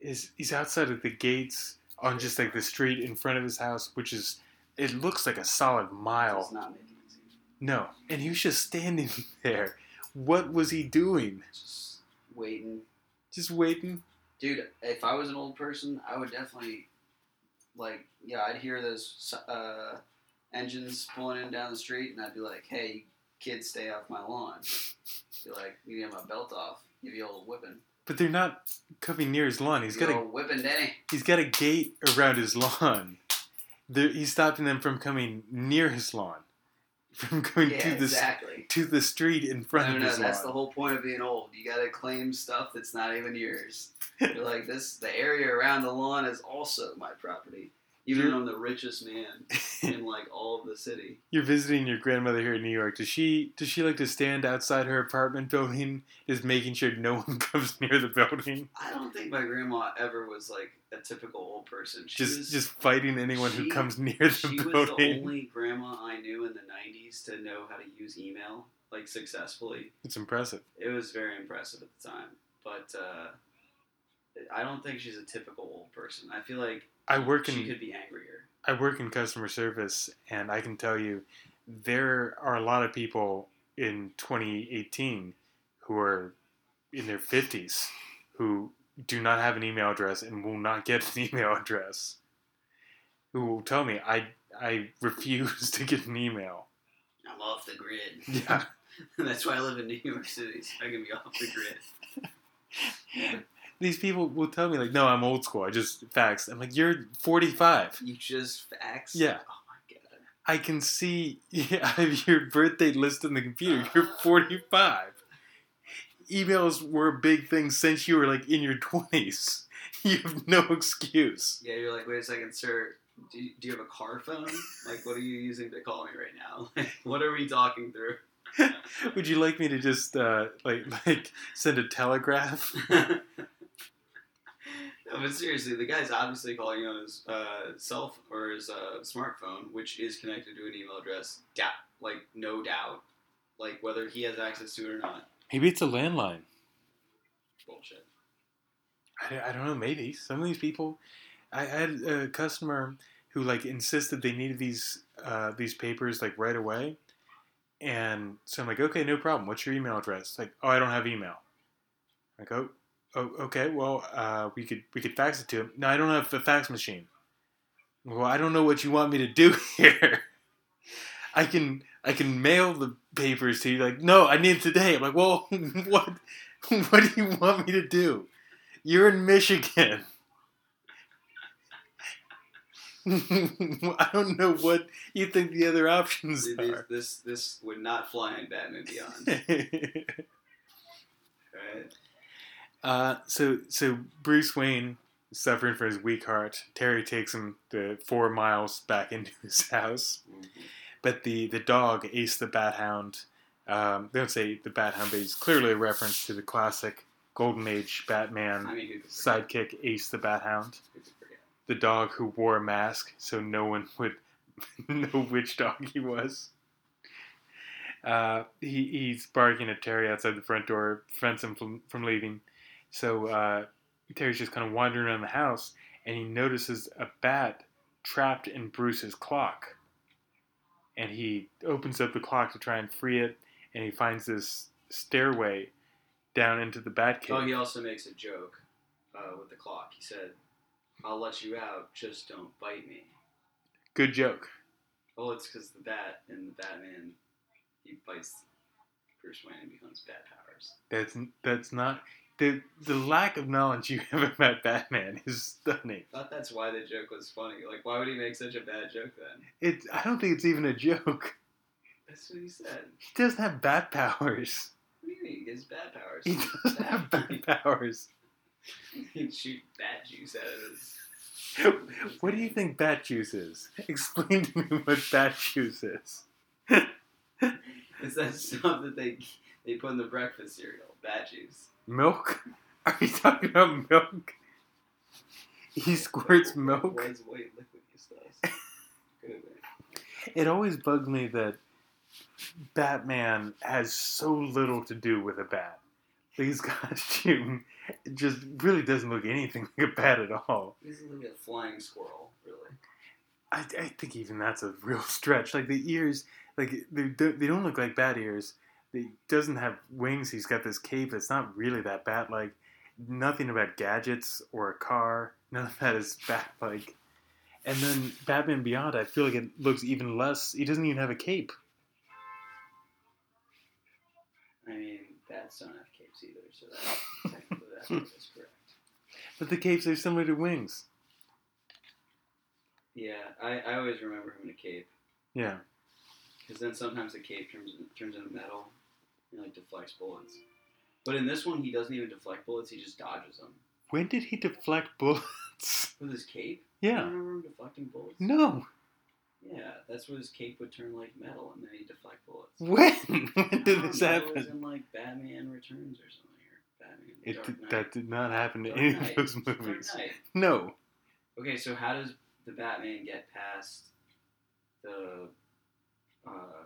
A: Is he's outside of the gates on just like the street in front of his house, which is it looks like a solid mile.
B: Does not make it easy.
A: No, and he was just standing [laughs] there. What was he doing?
B: Just waiting.
A: Just waiting.
B: Dude, if I was an old person, I would definitely, like, yeah, I'd hear those uh, engines pulling in down the street, and I'd be like, "Hey, kids, stay off my lawn." Be like, "You get my belt off, give you a old whipping."
A: But they're not coming near his lawn. He's
B: Give
A: got a
B: whipping, Danny.
A: he's got a gate around his lawn. They're, he's stopping them from coming near his lawn, from going
B: Yeah,
A: to the
B: exactly.
A: to the street in front
B: No,
A: of
B: no,
A: his
B: that's the whole point of being old. You gotta claim stuff that's not even yours. You're like this. The area around the lawn is also my property, even I'm the richest man [laughs] in like all of the city.
A: You're visiting your grandmother here in New York. Does she does she like to stand outside her apartment building, just making sure no [laughs] one comes near the building?
B: I don't think my grandma ever was like a typical old person. She
A: Just
B: was,
A: just fighting anyone who comes near the building.
B: she was the only grandma I knew in the '90s to know how to use email like successfully.
A: It's impressive.
B: It was very impressive at the time, but uh, I don't think she's a typical old person. I feel like
A: I work in
B: she could be angrier.
A: I work in customer service, and I can tell you there are a lot of people in 2018 who are in their 50s who do not have an email address and will not get an [laughs] email address. Who will tell me I I refuse [laughs] to get an email.
B: I'm off the grid.
A: Yeah, [laughs]
B: That's why I live in New York City. So I can be off the grid.
A: These people will tell me like, no, I'm old school. I just fax. I'm like, you're 45.
B: You just fax.
A: Yeah.
B: Oh my god.
A: I can see [laughs] I have your birthday list on the computer. You're [sighs] 45. Emails were a big thing since you were like in your 20s. [laughs] You have no excuse.
B: Yeah, you're like, wait a second, sir. Do you, do you have a car phone? Like, what are you using to call me right now? [laughs] Like, what are we talking through?
A: Would you like me to just uh, like like send a telegraph?
B: No, but seriously, the guy's obviously calling on his uh, cell f- or his uh, smartphone, which is connected to an email address. Doubt, like no doubt, like whether he has access to it or not.
A: Maybe it's a landline.
B: Bullshit.
A: I, I don't know. Maybe some of these people. I had a customer who like insisted they needed these uh, these papers like right away, and so I'm like, okay, no problem. What's your email address? Like, oh, I don't have email. I go, oh, okay. Well, uh, we could we could fax it to him. No, I don't have a fax machine. Well, I don't know what you want me to do [laughs] here. I can I can mail the papers to you. Like, no, I need it today. I'm like, well, [laughs] what what do you want me to do? You're in Michigan. [laughs] I don't know what you think the other options
B: Th- This,
A: are.
B: this this would not fly in Batman Beyond. right?
A: Uh, so so Bruce Wayne is suffering from his weak heart. Terry takes him the four miles back into [laughs] his house, but the the dog Ace the Bat Hound. Um, they don't say the Bat Hound, but it's clearly a reference to the classic Golden Age Batman
B: I mean, who could forget?
A: sidekick Ace the Bat Hound.
B: Who could forget?
A: the dog who wore a mask so no one [laughs] would [laughs] know which dog he was. Uh, he, he's barking at Terry outside the front door, prevents him from, from leaving. So uh, Terry's just kind of wandering around the house and he notices a bat trapped in Bruce's clock. And he opens up the clock to try and free it, and he finds this stairway down into the bat cave.
B: Oh, he also makes a joke uh, with the clock. He said, "I'll let you out, just don't bite me."
A: Good joke.
B: Well, it's because the bat and the Batman, he bites Bruce Wayne and becomes bat powers.
A: That's that's not. The the lack of knowledge you have about Batman is stunning.
B: I thought that's why the joke was funny. Like, why would he make such a bad joke then?
A: It I don't think it's even a joke.
B: That's what he said.
A: He doesn't have bat powers.
B: What do you mean? He has bat powers.
A: He doesn't have bat powers. [laughs]
B: he can shoot bat juice out of his.
A: What do you think bat juice is? Explain to me what bat juice is. [laughs]
B: It's that stuff that they they put in the breakfast cereal. Bat juice.
A: Milk? [laughs] Are you talking about milk? He squirts milk.
B: Red's white liquid stuff. Could have been.
A: It always bugs me that Batman has so little to do with a bat. His [laughs] costume just really doesn't look anything like a bat at all.
B: He's like a flying squirrel, really.
A: I, I think even that's a real stretch. Like the ears, like they they don't look like bat ears. He doesn't have wings. He's got this cape that's not really that bat like. Nothing about gadgets or a car. [laughs] None of that is bat like. And then Batman Beyond, I feel like it looks even less. He doesn't even have a cape.
B: I mean, bats don't have capes either, so that [laughs] technically that's correct.
A: But the capes are similar to wings.
B: Yeah, I, I always remember him in a cape.
A: Yeah.
B: Because then sometimes the cape turns turns into metal and like deflects bullets. But in this one, he doesn't even deflect bullets; he just dodges them
A: When did he deflect bullets? [laughs]
B: with his cape.
A: Yeah.
B: don't remember him deflecting bullets?
A: No.
B: Yeah, that's where his cape would turn like metal, and then he'd deflect bullets.
A: When? [laughs] When did this
B: don't It was
A: happen?
B: in like Batman Returns or something, or Batman
A: It did, that did not happen in
B: Dark
A: any
B: Knight.
A: of those movies. No.
B: Okay, so how does the Batman get past the uh,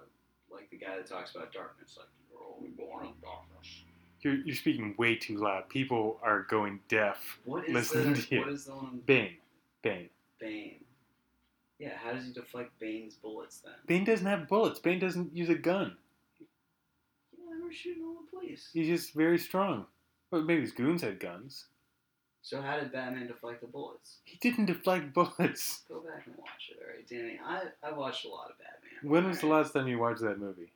B: like the guy that talks about darkness, like you're only born in darkness?
A: You're, you're speaking way too loud. People are going deaf.
B: What is
A: Listening
B: the
A: to you.
B: what is the one
A: Bane. Bane.
B: Bane? Yeah, how does he deflect Bane's bullets then?
A: Bane doesn't have bullets. Bane doesn't use a gun.
B: Yeah, we're shooting all the police.
A: He's just very strong. Well, maybe his goons had guns.
B: So how did Batman deflect the bullets?
A: He didn't deflect bullets. [laughs]
B: Go back and watch it, alright, Danny. I I watched a lot of Batman.
A: When was the last time you watched that movie?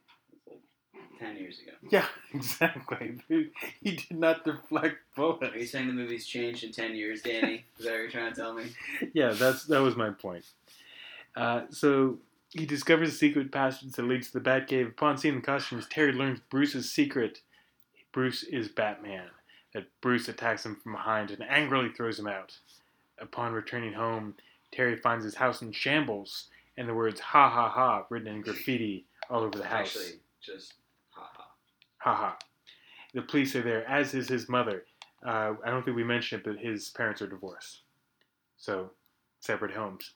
B: Ten years ago.
A: Yeah, [laughs] exactly. He did not deflect bullets.
B: Are you saying the movie's changed in ten years, Danny? Is that what you're trying to tell me? [laughs]
A: Yeah, that's that was my point. Uh, so he discovers a secret passage that leads to the Batcave. Upon seeing the costumes, Terry learns Bruce's secret. Bruce is Batman. That Bruce attacks him from behind and angrily throws him out. Upon returning home, Terry finds his house in shambles and the words "ha ha ha" written in graffiti all over the house.
B: Actually, just ha
A: ha. Ha ha. The police are there, as is his mother. Uh, I don't think we mentioned it, but his parents are divorced. So, separate homes.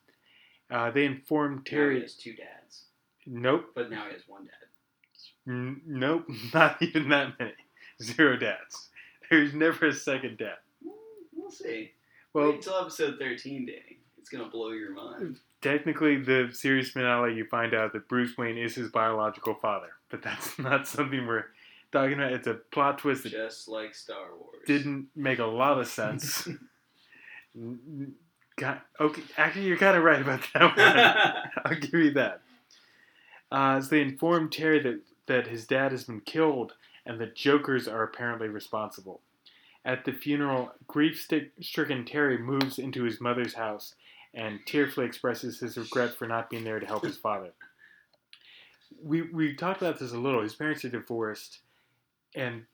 A: Uh, they inform
B: Now he
A: Terry.
B: has two dads,
A: Nope.
B: but now he has one dad.
A: N- nope. [laughs] Not even that many. Zero dads. There's never a second.
B: Mm, We'll see.
A: Well,
B: Wait until episode 13, Danny. It's gonna blow your mind.
A: technically, the series finale, you find out that Bruce Wayne is his biological father. But that's [laughs] not something we're talking about. It's a plot twist that
B: Just like Star Wars.
A: didn't make a lot of sense. N- [laughs] n- Got, okay, actually, you're kind of right about that one. [laughs] I'll give you that. Uh, so they inform Terry that, that his dad has been killed and the Jokers are apparently responsible. At the funeral, grief stricken Terry moves into his mother's house and tearfully expresses his regret for not being there to help his father. We, we talked about this a little. His parents are divorced, and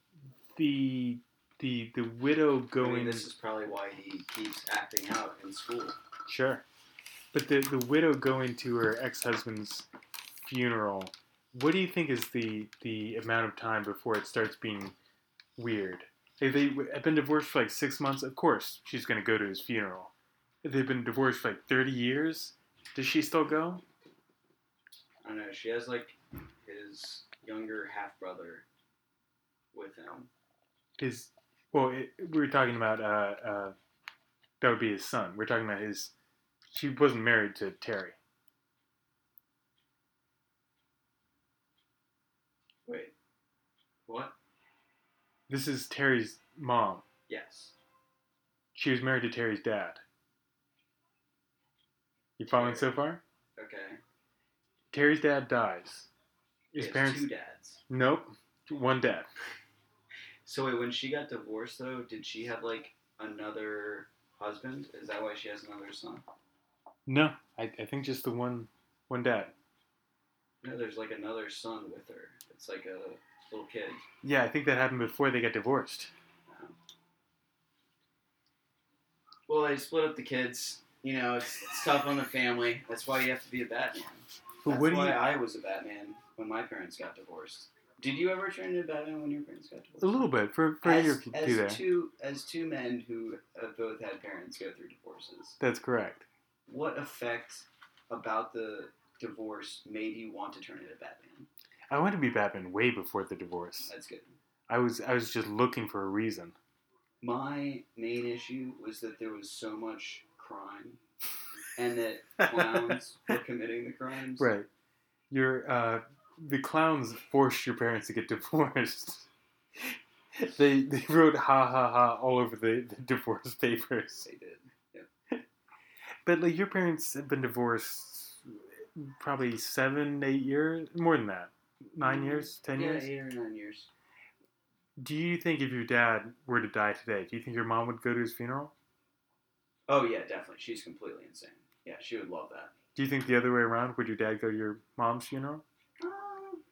A: the the the widow
B: I mean,
A: going
B: this is probably why he keeps acting out in school.
A: Sure. But the, the widow going to her ex husband's funeral, what do you think is the, the amount of time before it starts being weird? If they have been divorced for like six months, of course she's going to go to his funeral. If they've been divorced for like 30 years, does she still go?
B: I don't know. She has like his younger half brother with him.
A: His, well, it, we were talking about, uh, uh, that would be his son. We're talking about his, she wasn't married to Terry.
B: Wait, what?
A: This is Terry's mom.
B: Yes.
A: She was married to Terry's dad. You following so far?
B: Okay.
A: Terry's dad dies. His parents.
B: two dads.
A: Nope. One dad.
B: So wait, when she got divorced though, did she have like another husband? Is that why she has another son?
A: No, I, I think just the one one dad.
B: No, there's like another son with her. It's like a little kid.
A: Yeah, I think that happened before they got divorced.
B: Well, they split up the kids. You know, it's, it's tough on the family. That's why you have to be a Batman.
A: But
B: That's
A: what
B: why
A: you?
B: I was a Batman when my parents got divorced. Did you ever turn into Batman when your parents got divorced?
A: A little bit for for
B: as,
A: your
B: as
A: two there.
B: two as two men who have both had parents go through divorces.
A: That's correct.
B: What effect about the divorce made you want to turn into Batman?
A: I wanted to be Batman way before the divorce.
B: That's good.
A: I was I was just looking for a reason.
B: My main issue was that there was so much crime, and that clowns [laughs] were committing the crimes.
A: Right. Your uh, the clowns forced your parents to get [laughs] divorced. they they wrote ha ha ha all over the, the divorce papers.
B: They did. [laughs]
A: But like your parents have been divorced probably seven, eight years, more than that, nine years, ten
B: yeah,
A: years.
B: eight or nine years.
A: Do you think if your dad were to die today, do you think your mom would go to his funeral?
B: Oh yeah, definitely. She's completely insane. Yeah, she would love that.
A: Do you think the other way around? Would your dad go to your mom's funeral?
B: Um,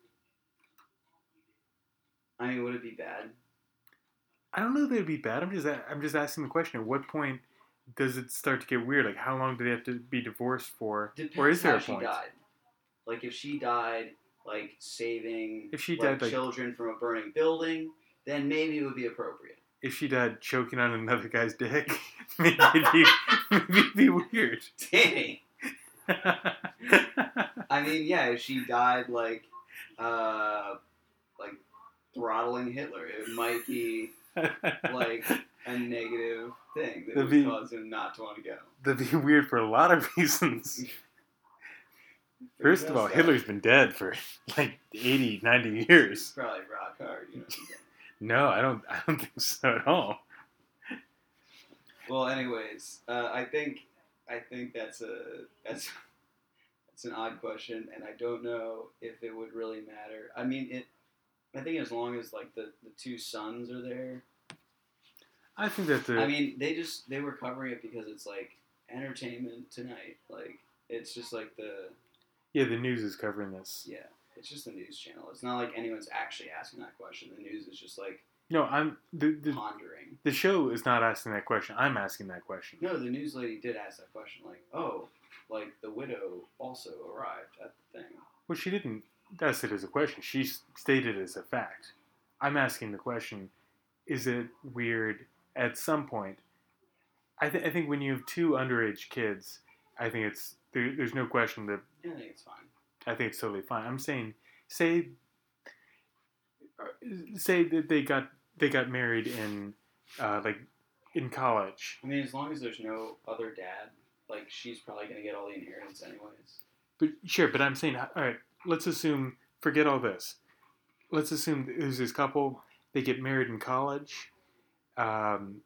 B: I mean, would it be bad?
A: I don't know if it'd be bad. I'm just I'm just asking the question. At what point does it start to get weird? Like how long do they have to be divorced for?
B: Depends
A: or is there
B: how
A: a
B: she
A: point?
B: died. Like if she died, like saving
A: If she
B: like,
A: died, like-
B: children from a burning building, then maybe it would be appropriate.
A: If she died choking on another guy's dick, [laughs] maybe it'd be, [laughs] maybe it'd be weird. [laughs]
B: Danny. I mean, yeah, if she died like, uh, like throttling Hitler, it might be like a negative thing that
A: That'd
B: would
A: be-
B: cause him not to want to go.
A: That'd be weird for a lot of reasons. First of all. Hitler's been dead for [laughs] like 80, 90 years.
B: probably rock hard. You know.
A: No, I don't. I don't [laughs] think so at all.
B: Well, anyways, uh, I think I think that's a that's that's an odd question, and I don't know if it would really matter. I mean, it. I think as long as like the the two sons are there.
A: I think that the
B: I mean, they just they were covering it because it's like entertainment tonight. Like it's just like the
A: yeah the news is covering this.
B: yeah, it's just the news channel. It's not like anyone's actually asking that question. The news is just like
A: No, I'm the, the
B: pondering.
A: the show is not asking that question. I'm asking that question.
B: No, the news lady did ask that question. Like, oh, like the widow also arrived at the thing.
A: Well, she didn't ask it as a question. She stated it as a fact. I'm asking the question: Is it weird at some point? I, th- I think when you have two underage kids, I think it's there, there's no question that
B: I think it's fine.
A: I think it's totally fine. I'm saying, say, uh, say that they got they got married in uh, like in college,
B: I mean, as long as there's no other dad, like she's probably gonna get all the inheritance anyways.
A: But sure, but I'm saying, all right, let's assume, forget all this. Let's assume there's this couple, they get married in college, um,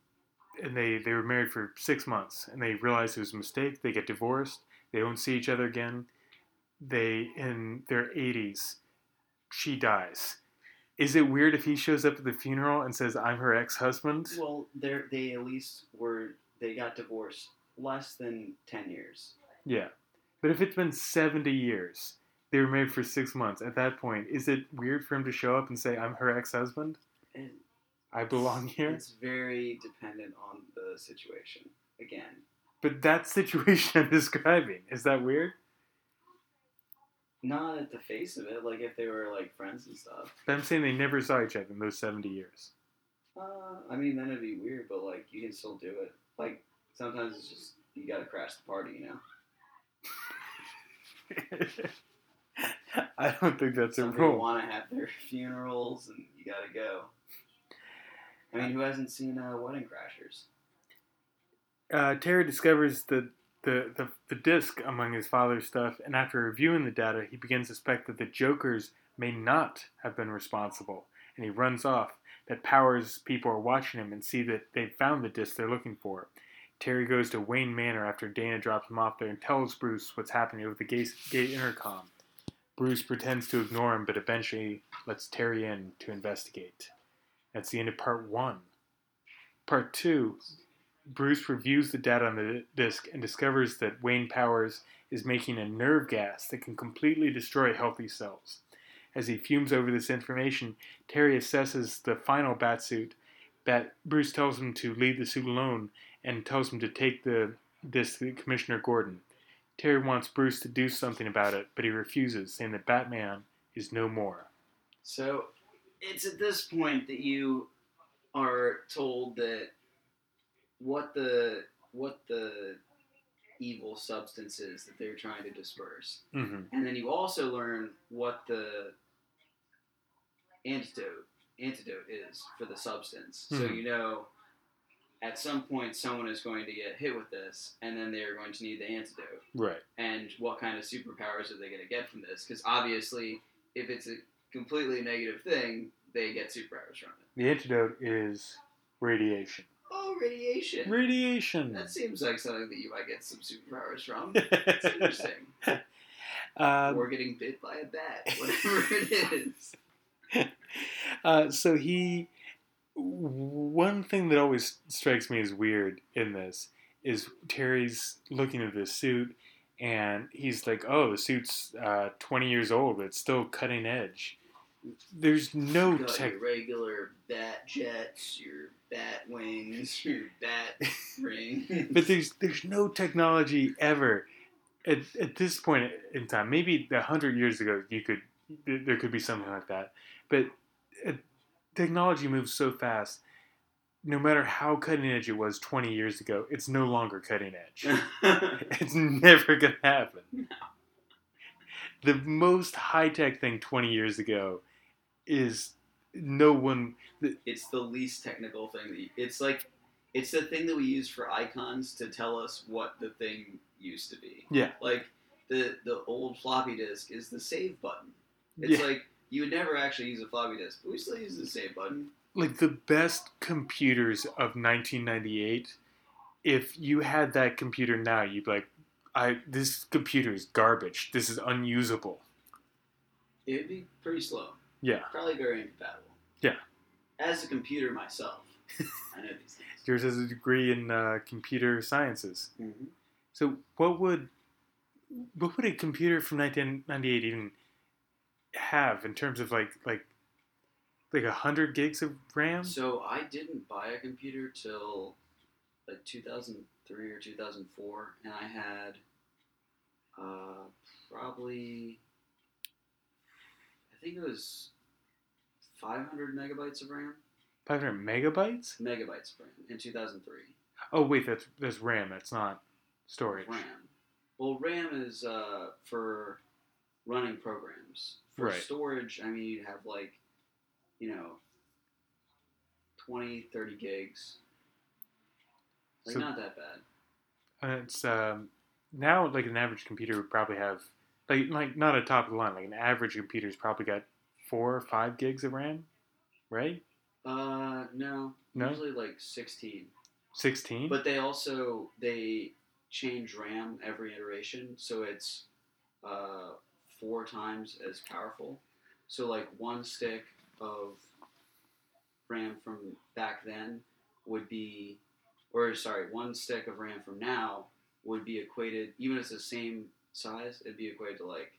A: and they, they were married for six months, and they realize it was a mistake. They get divorced. They don't see each other again. They, in their 80s, she dies. Is it weird if he shows up at the funeral and says, I'm her ex husband?
B: Well, they they at least were they got divorced less than ten years.
A: Yeah. But if it's been 70 years, they were married for six months, at that point, is it weird for him to show up and say, I'm her ex husband?
B: And
A: I belong here?
B: it's very dependent on the situation. Again,
A: But that situation I'm describing, is that weird?
B: Not at the face of it. Like if they were like friends and stuff.
A: But I'm saying they never saw each other in those 70 years.
B: Uh, I mean, then it'd be weird, but like you can still do it. Like sometimes it's just you gotta crash the party, you know. [laughs]
A: I don't think that's a
B: Some people want to have their [laughs] funerals, and you gotta go. I mean, who hasn't seen uh, Wedding Crashers?
A: Uh, Terry discovers the, the, the, the disc among his father's stuff, and after reviewing the data, he begins to suspect that the Jokers may not have been responsible, and he runs off. That Powers people are watching him and see that they've found the disc they're looking for. Terry goes to Wayne Manor after Dana drops him off there and tells Bruce what's happening over the gate, gate intercom. Bruce pretends to ignore him, but eventually lets Terry in to investigate. That's the end of part one. Part two, Bruce reviews the data on the disk and discovers that Wayne Powers is making a nerve gas that can completely destroy healthy cells. As he fumes over this information, Terry assesses the final bat suit. Bat Bruce tells him to leave the suit alone and tells him to take the disc to Commissioner Gordon. Terry wants Bruce to do something about it, but he refuses, saying that Batman is no more.
B: So it's at this point that you are told that what the what the evil substance is that they're trying to disperse,
A: hmm
B: and then you also learn what the antidote antidote is for the substance. So
A: Mhm.
B: you know at some point someone is going to get hit with this, and then they're going to need the antidote.
A: Right.
B: and what kind of superpowers are they going to get from this? Because obviously, if it's a completely negative thing, they get superpowers from it.
A: The antidote is radiation.
B: Oh, radiation.
A: Radiation.
B: That seems like something that you might get some superpowers from. [laughs] It's interesting. [laughs]
A: um,
B: or getting bit by a bat, whatever it [laughs] is.
A: uh, so he, one thing that always strikes me as weird in this is Terry's looking at this suit, and he's like, "Oh, the suit's uh, 20 years old, but it's still cutting edge." There's no tech.
B: regular bat jets, your bat wings, your bat ring. [laughs]
A: but there's there's no technology ever at, at this point in time. Maybe a hundred years ago, you could there could be something like that, but uh, technology moves so fast. No matter how cutting edge it was 20 years ago, it's no longer cutting edge. [laughs] it's never gonna happen. The most high tech thing 20 years ago is no one.
B: it's the least technical thing. That you, it's like it's the thing that we use for icons to tell us what the thing used to be.
A: Yeah.
B: Like the the old floppy disk is the save button. It's
A: Yeah.
B: like you would never actually use a floppy disk, but we still use the save button.
A: like the best computers of 1998 if you had that computer now you'd be like i this computer is garbage this is unusable
B: It'd be pretty slow,
A: yeah
B: probably very incompatible.
A: Yeah.
B: As a computer myself, [laughs] I know these things.
A: yours has a degree in uh, computer sciences so what would what would a computer from 1998 even have in terms of like like like a hundred gigs of ram
B: So I didn't buy a computer till like 2003 or 2004, and I had uh, probably I think it was 500 megabytes of RAM,
A: 500 megabytes
B: megabytes of RAM in 2003.
A: oh wait that's that's ram that's not storage
B: RAM. Well, RAM is uh, for running programs. For
A: Right.
B: storage, I mean, you'd have like, you know, 20, 30 gigs. Like,
A: So-
B: not that bad.
A: And it's um, now like an average computer would probably have like like not a top of the line like an average computer's probably got four or five gigs of RAM, right?
B: Uh, no.
A: No?
B: Usually like 16.
A: Sixteen.
B: But they also, they change RAM every iteration, so it's uh, four times as powerful. So like one stick of RAM from back then would be, or sorry, one stick of RAM from now would be equated, even if it's the same size, it'd be equated to like,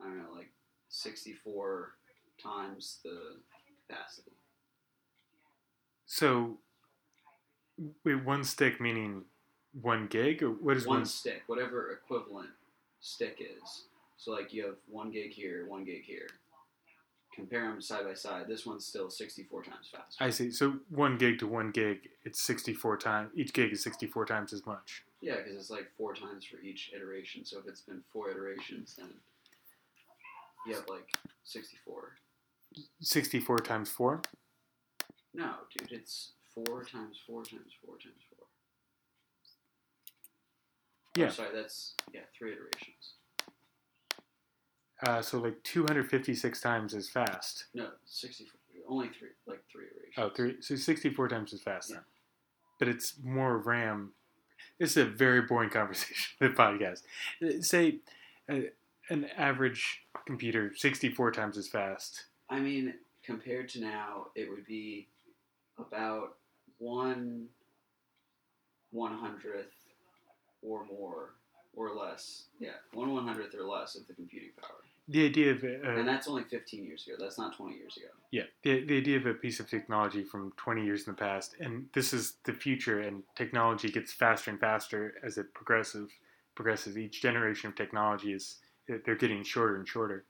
B: I don't know, like 64 times the capacity.
A: so wait, one stick meaning one gig or what is
B: one
A: one?
B: stick, whatever equivalent stick is. So like you have one gig here, one gig here. Compare them side by side. This one's still 64 times faster.
A: I see. So one gig to one gig, it's sixty-four times. Each gig is sixty-four times as much.
B: Yeah, because it's like four times for each iteration. So if it's been four iterations, then you have like 64.
A: Sixty-four times four.
B: No, dude, it's four times four times four times four. Oh,
A: Yeah.
B: sorry, that's yeah, three iterations.
A: Uh, so like two hundred fifty-six times as fast.
B: No, 64. Only three, like three iterations.
A: Oh, three. So 64 times as fast.
B: Yeah.
A: then. But it's more RAM. This is a very boring [laughs] conversation, the podcast. Uh, Say uh, an average computer 64 times as fast.
B: I mean, compared to now, it would be about one one hundredth or more or less. Yeah, one one hundredth or less of the computing power,
A: The idea of
B: and
A: uh,
B: that's only fifteen years ago. That's not twenty years ago.
A: yeah, the, the idea of a piece of technology from 20 years in the past, and this is the future, and technology gets faster and faster as it progresses. Progresses each generation of technology is they're getting shorter and shorter.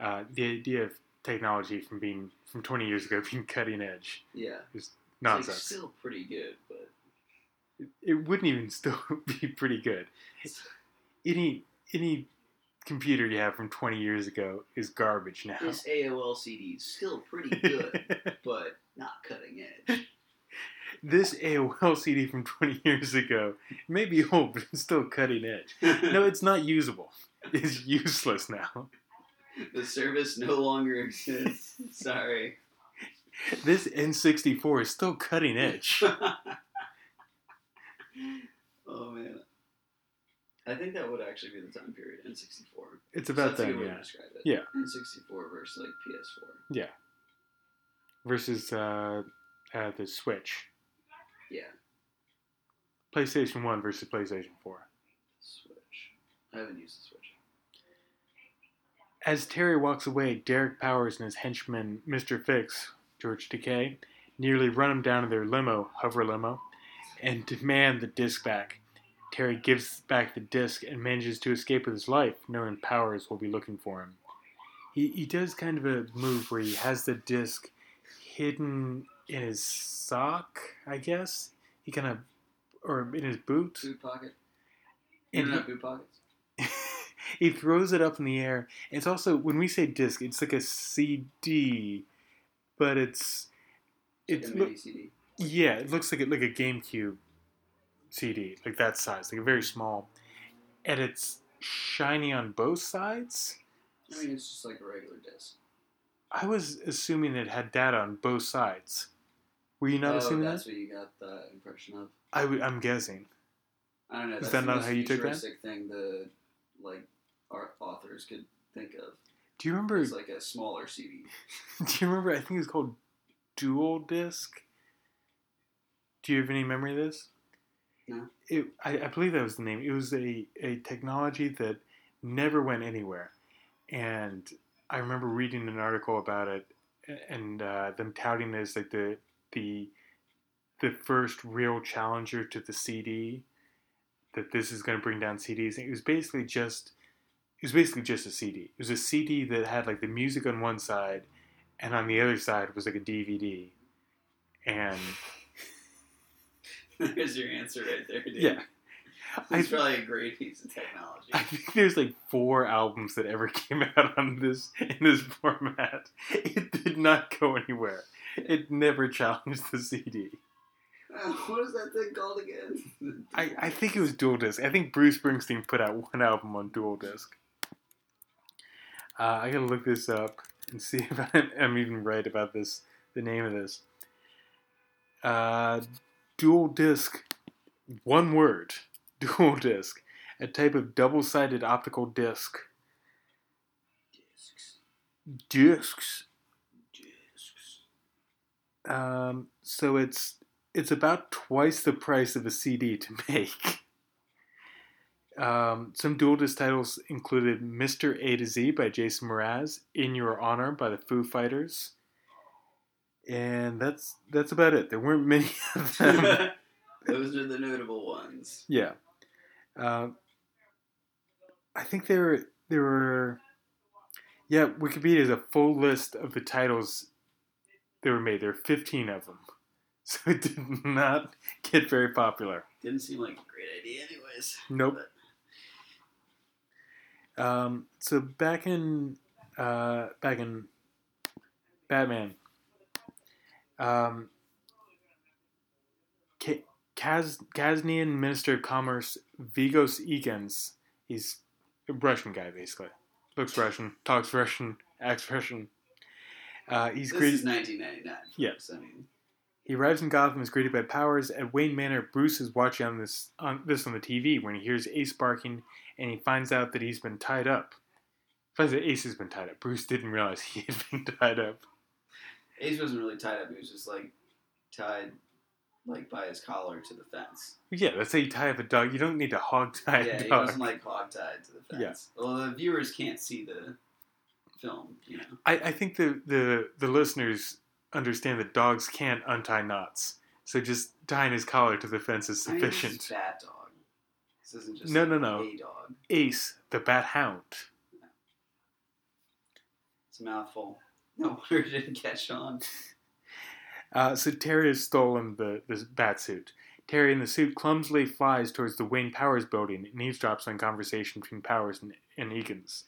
A: Uh, the idea of technology from being from 20 years ago [laughs] being cutting edge
B: Yeah,
A: is
B: It's like
A: nonsense.
B: still pretty good, but
A: it, it wouldn't even [laughs] still be pretty good. Any any computer you have from 20 years ago is garbage now.
B: this AOL CD is still pretty [laughs] good, but not cutting edge. [laughs]
A: this AOL CD from 20 years ago may be old, but it's still cutting edge. No, it's not usable. It's useless now.
B: the service no longer exists. Sorry.
A: This N64 is still cutting edge. [laughs]
B: oh man. I think that would actually be the time period N64.
A: It's about
B: That's a
A: that, yeah.
B: it.
A: Yeah.
B: N64 versus like PS4. Yeah.
A: Versus uh, uh, the Switch.
B: Yeah.
A: PlayStation 1 versus PlayStation 4.
B: Switch. I haven't used the Switch.
A: As Terry walks away, Derek Powers and his henchman, Mr. Fixx, George Takei, nearly run him down in their limo, hover limo, and demand the disc back. Terry gives back the disc and manages to escape with his life, knowing Powers will be looking for him. He, he does kind of a move where he has the disc hidden in his sock, I guess. He kind of, or in his boot.
B: Boot pocket.
A: And he-
B: boot pockets? [laughs]
A: he throws it up in the air. It's also when we say disc, it's like a CD, but it's it's
B: a
A: look,
B: mini CD.
A: yeah, it looks like a, like a GameCube CD, like that size, like a very small, and it's shiny on both sides.
B: I mean, it's just like a regular disc.
A: I was assuming it had data on both sides. Were you not
B: oh,
A: assuming
B: that's
A: that?
B: what you got the impression of.
A: I w- I'm guessing.
B: I don't know.
A: Is that not how you took that?
B: thing the like our authors could think of.
A: Do you remember?
B: It's like a smaller CD. [laughs]
A: Do you remember? I think it's called Dual Disc. Do you have any memory of this? It, I, I believe that was the name. It was a, a technology that never went anywhere, and I remember reading an article about it, and uh, them touting it as like the the the first real challenger to the CD. That this is going to bring down CDs. It was basically just it was basically just a CD. It was a CD that had like the music on one side, and on the other side was like a DVD. And [laughs]
B: There's your answer right there, dude.
A: yeah,
B: It's probably a great piece of technology.
A: I think there's like four albums that ever [laughs] came out on this in this format. It did not go anywhere. It never challenged the CD.
B: Uh, what is that thing called again?
A: I, I think it was dual disc. I think Bruce Springsteen put out one album on dual disc. Uh, I gotta look this up and see [laughs] if I'm even right about this. The name of this. Uh, dual disc. One word. [laughs] Dual disc. A type of double-sided optical disc.
B: Discs.
A: Discs.
B: Discs.
A: Um, so it's it's about twice the price of a CD to [laughs] make. Um, some dual disc titles included Mr. A to Z by Jason Mraz, In Your Honor by the Foo Fighters, and that's that's about it. There weren't many [laughs] of [laughs] them.
B: Those are the notable ones.
A: yeah, uh, I think there were there were yeah. Wikipedia has a full list of the titles that were made. There are fifteen of them, [laughs] so it did not get very popular.
B: Didn't seem like a great idea, anyways.
A: Nope.
B: But
A: Um, so back in uh, back in Batman, um, K- Kaz Kaznian Minister of Commerce Vigos Eakins, he's a Russian guy basically. Looks Russian, talks Russian, acts Russian. Uh, he's
B: this is 1999.
A: Yeah.
B: So, I mean,
A: He arrives in Gotham is greeted by Powers. At Wayne Manor, Bruce is watching on this on this on the TV when he hears Ace barking, and he finds out that he's been tied up. Finds that Ace has been tied up. Bruce didn't realize he had been [laughs] tied up.
B: Ace wasn't really tied up. He was just like tied like by his collar to the fence.
A: Yeah, that's how you tie up a dog. You don't need to hog tie
B: yeah,
A: a
B: he
A: dog.
B: wasn't like hog tied to the fence.
A: Yeah.
B: Well, the viewers can't see the film, you know.
A: I, I think the, the the listeners understand that dogs can't untie knots. So just tying his collar to the fence is
B: I mean,
A: sufficient.
B: bat dog. This isn't just
A: No,
B: like
A: no, no.
B: a dog.
A: Ace, the bat hound.
B: It's a mouthful. [laughs] No wonder it didn't catch on.
A: Uh, so Terry has stolen the, the bat suit. Terry in the suit clumsily flies towards the Wayne Powers building and eavesdrops on conversation between Powers and, and.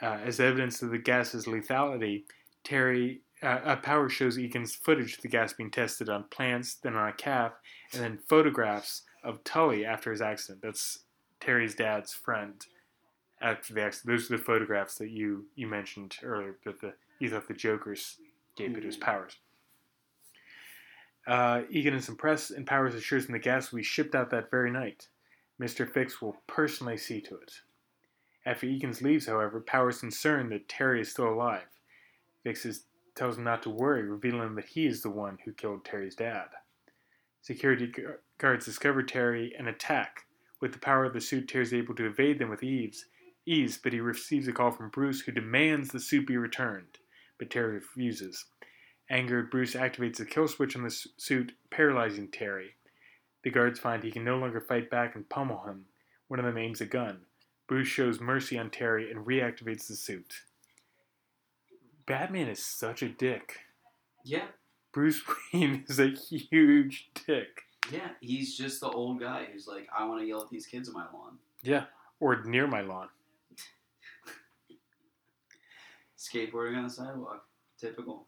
A: Uh, as evidence of the gas's lethality, Terry uh, Powers shows Eakins footage of the gas being tested on plants, then on a calf, and then photographs of Tully after his accident. That's Terry's dad's friend after the accident. Those are the photographs that you, you mentioned earlier that the you thought the Joker's gave it to his Powers. Uh, Egan is impressed, and Powers assures him the gas will be shipped out that very night. Mr. Fixx will personally see to it. After Eakins leaves, however, Powers is concerned that Terry is still alive. Fixx is, tells him not to worry, revealing that he is the one who killed Terry's dad. Security gu- guards discover Terry and attack. With the power of the suit, Terry is able to evade them with ease, ease, but he receives a call from Bruce, who demands the suit be returned. But Terry refuses. Angered, Bruce activates the kill switch on the suit, paralyzing Terry. The guards find he can no longer fight back and pummel him. One of them aims a gun. Bruce shows mercy on Terry and reactivates the suit. Batman is such a dick.
B: Yeah,
A: Bruce [laughs] Wayne is a huge dick.
B: yeah. He's just the old guy who's like, I want to yell at these kids on my lawn.
A: Yeah. Or near my lawn.
B: Skateboarding on the sidewalk. Typical.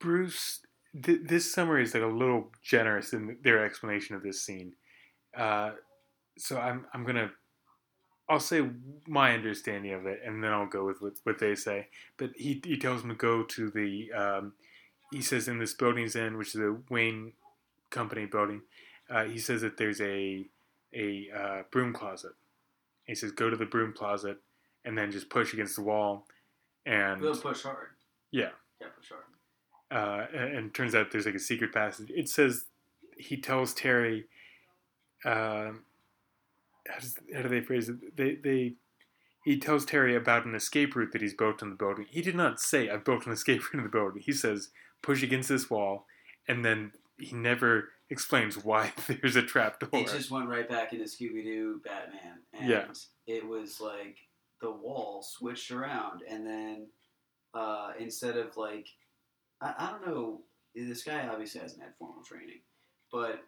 A: Bruce, th- this summary is like a little generous in their explanation of this scene. Uh, so I'm I'm gonna I'll say my understanding of it, and then I'll go with what, what they say. But he he tells him to go to the um, he says in this building's in, which is a Wayne Company building. Uh, he says that there's a a uh, broom closet. He says go to the broom closet and then just push against the wall, and
B: We'll push hard.
A: Yeah.
B: Yeah, push hard.
A: uh, and, and turns out there's like a secret passage. It says he tells Terry, um, how, does, how do they phrase it? They, they he tells Terry about an escape route that he's built in the building. He did not say I've built an escape route in the building. He says push against this wall, and then he never explains why [laughs] there's a trap door.
B: It just went right back into Scooby Doo Batman. And
A: Yeah.
B: it was like the wall switched around, and then uh, instead of like, I, I don't know, this guy obviously hasn't had formal training, but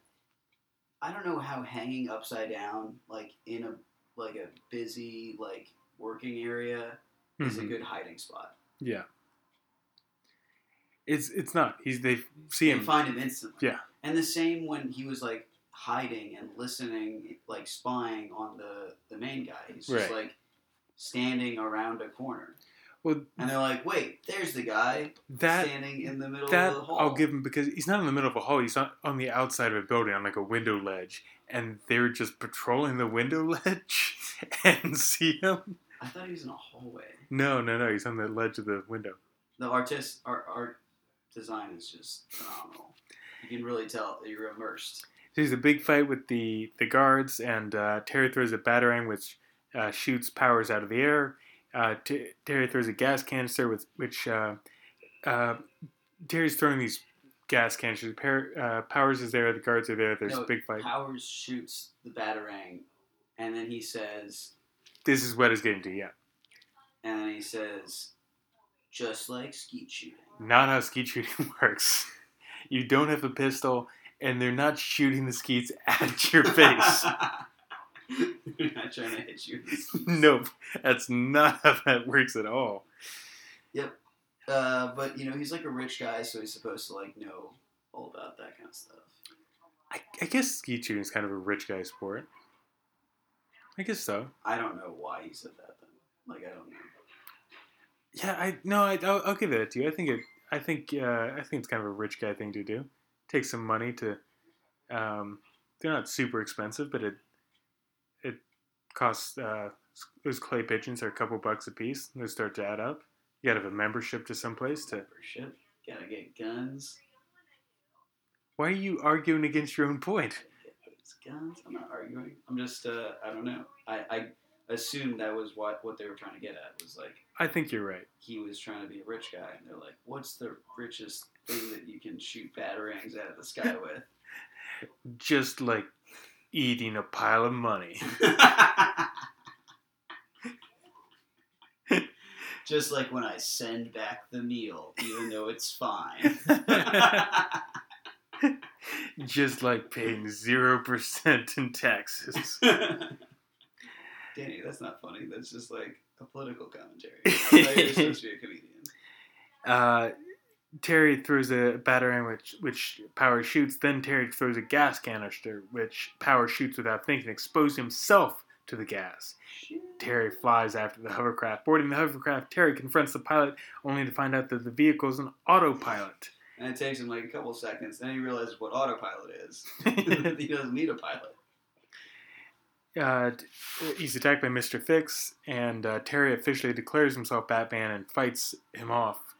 B: I don't know how hanging upside down, like in a like a busy like working area, is a
A: Mhm.
B: good hiding spot.
A: Yeah. It's it's not. He's they see
B: They
A: him.
B: find him instantly.
A: Yeah.
B: And the same when he was like hiding and listening, like spying on the the main guy. He's just
A: Right.
B: like standing around a corner,
A: Well,
B: and they're like, "Wait, there's the guy
A: that
B: standing in the middle
A: that
B: of the hall."
A: I'll give him because he's not in the middle of a hall. He's not on the outside of a building on like a window ledge, and they're just patrolling the window [laughs] ledge and see him.
B: I thought he was in a hallway.
A: No, no, no. He's on the ledge of the window.
B: The artist art art design is just phenomenal. You can really tell that you're immersed.
A: So there's a big fight with the the guards, and uh, Terry throws a batarang which uh, shoots powers out of the air. Uh, T- Terry throws a gas canister with which uh, uh, Terry's throwing these gas canisters. Par- uh, powers is there. The guards are there. There's
B: No,
A: a big fight.
B: Powers shoots the batarang, and then he says,
A: This is what it's getting to. Yeah.
B: and then he says, just like skeet shooting.
A: not how skeet shooting [laughs] works. You don't have a pistol, and they're not shooting the skeets [laughs] at your face. [laughs]
B: They're not trying to hit you. [laughs]
A: nope, that's not how that works at all.
B: Yep. Uh, but you know, he's like a rich guy, so he's supposed to like know all about that kind of stuff.
A: I, I guess skeet shooting is kind of a rich guy sport. I guess so.
B: I don't know why he said that then. Like I don't know.
A: Yeah, I no, I, I'll, I'll give that to you. I think it. I think. Uh, I think it's kind of a rich guy thing to do. Take some money to. Um, they're not super expensive, but it it costs. Uh, those clay pigeons are a couple bucks a piece. They start to add up. You got to have a membership to some place to.
B: Membership. Gotta get guns.
A: Why are you arguing against your own point?
B: It's guns. I'm not arguing. I'm just. Uh, I don't know. I, I assumed that was what what they were trying to get at. Was like
A: I think you're right.
B: he was trying to be a rich guy, and they're like, "What's the richest thing that you can shoot batarangs out of the sky with?" [laughs]
A: Just like eating a pile of money. [laughs]
B: Just like when I send back the meal, even though it's fine. [laughs]
A: Just like paying 0% in taxes. [laughs]
B: Danny, that's not funny. That's just like a political commentary. I thought you were supposed to be a comedian.
A: Uh, Terry throws a batarang which, which Power shoots. Then Terry throws a gas canister, which Power shoots without thinking, exposing himself to the gas. Terry flies after the hovercraft. Boarding the hovercraft, Terry confronts the pilot, only to find out that the vehicle is an autopilot.
B: And it takes him like a couple seconds. Then he realizes what autopilot is. [laughs] [laughs] he doesn't need a pilot.
A: Uh, he's attacked by Mr. Fixx, and uh, Terry officially declares himself Batman and fights him off.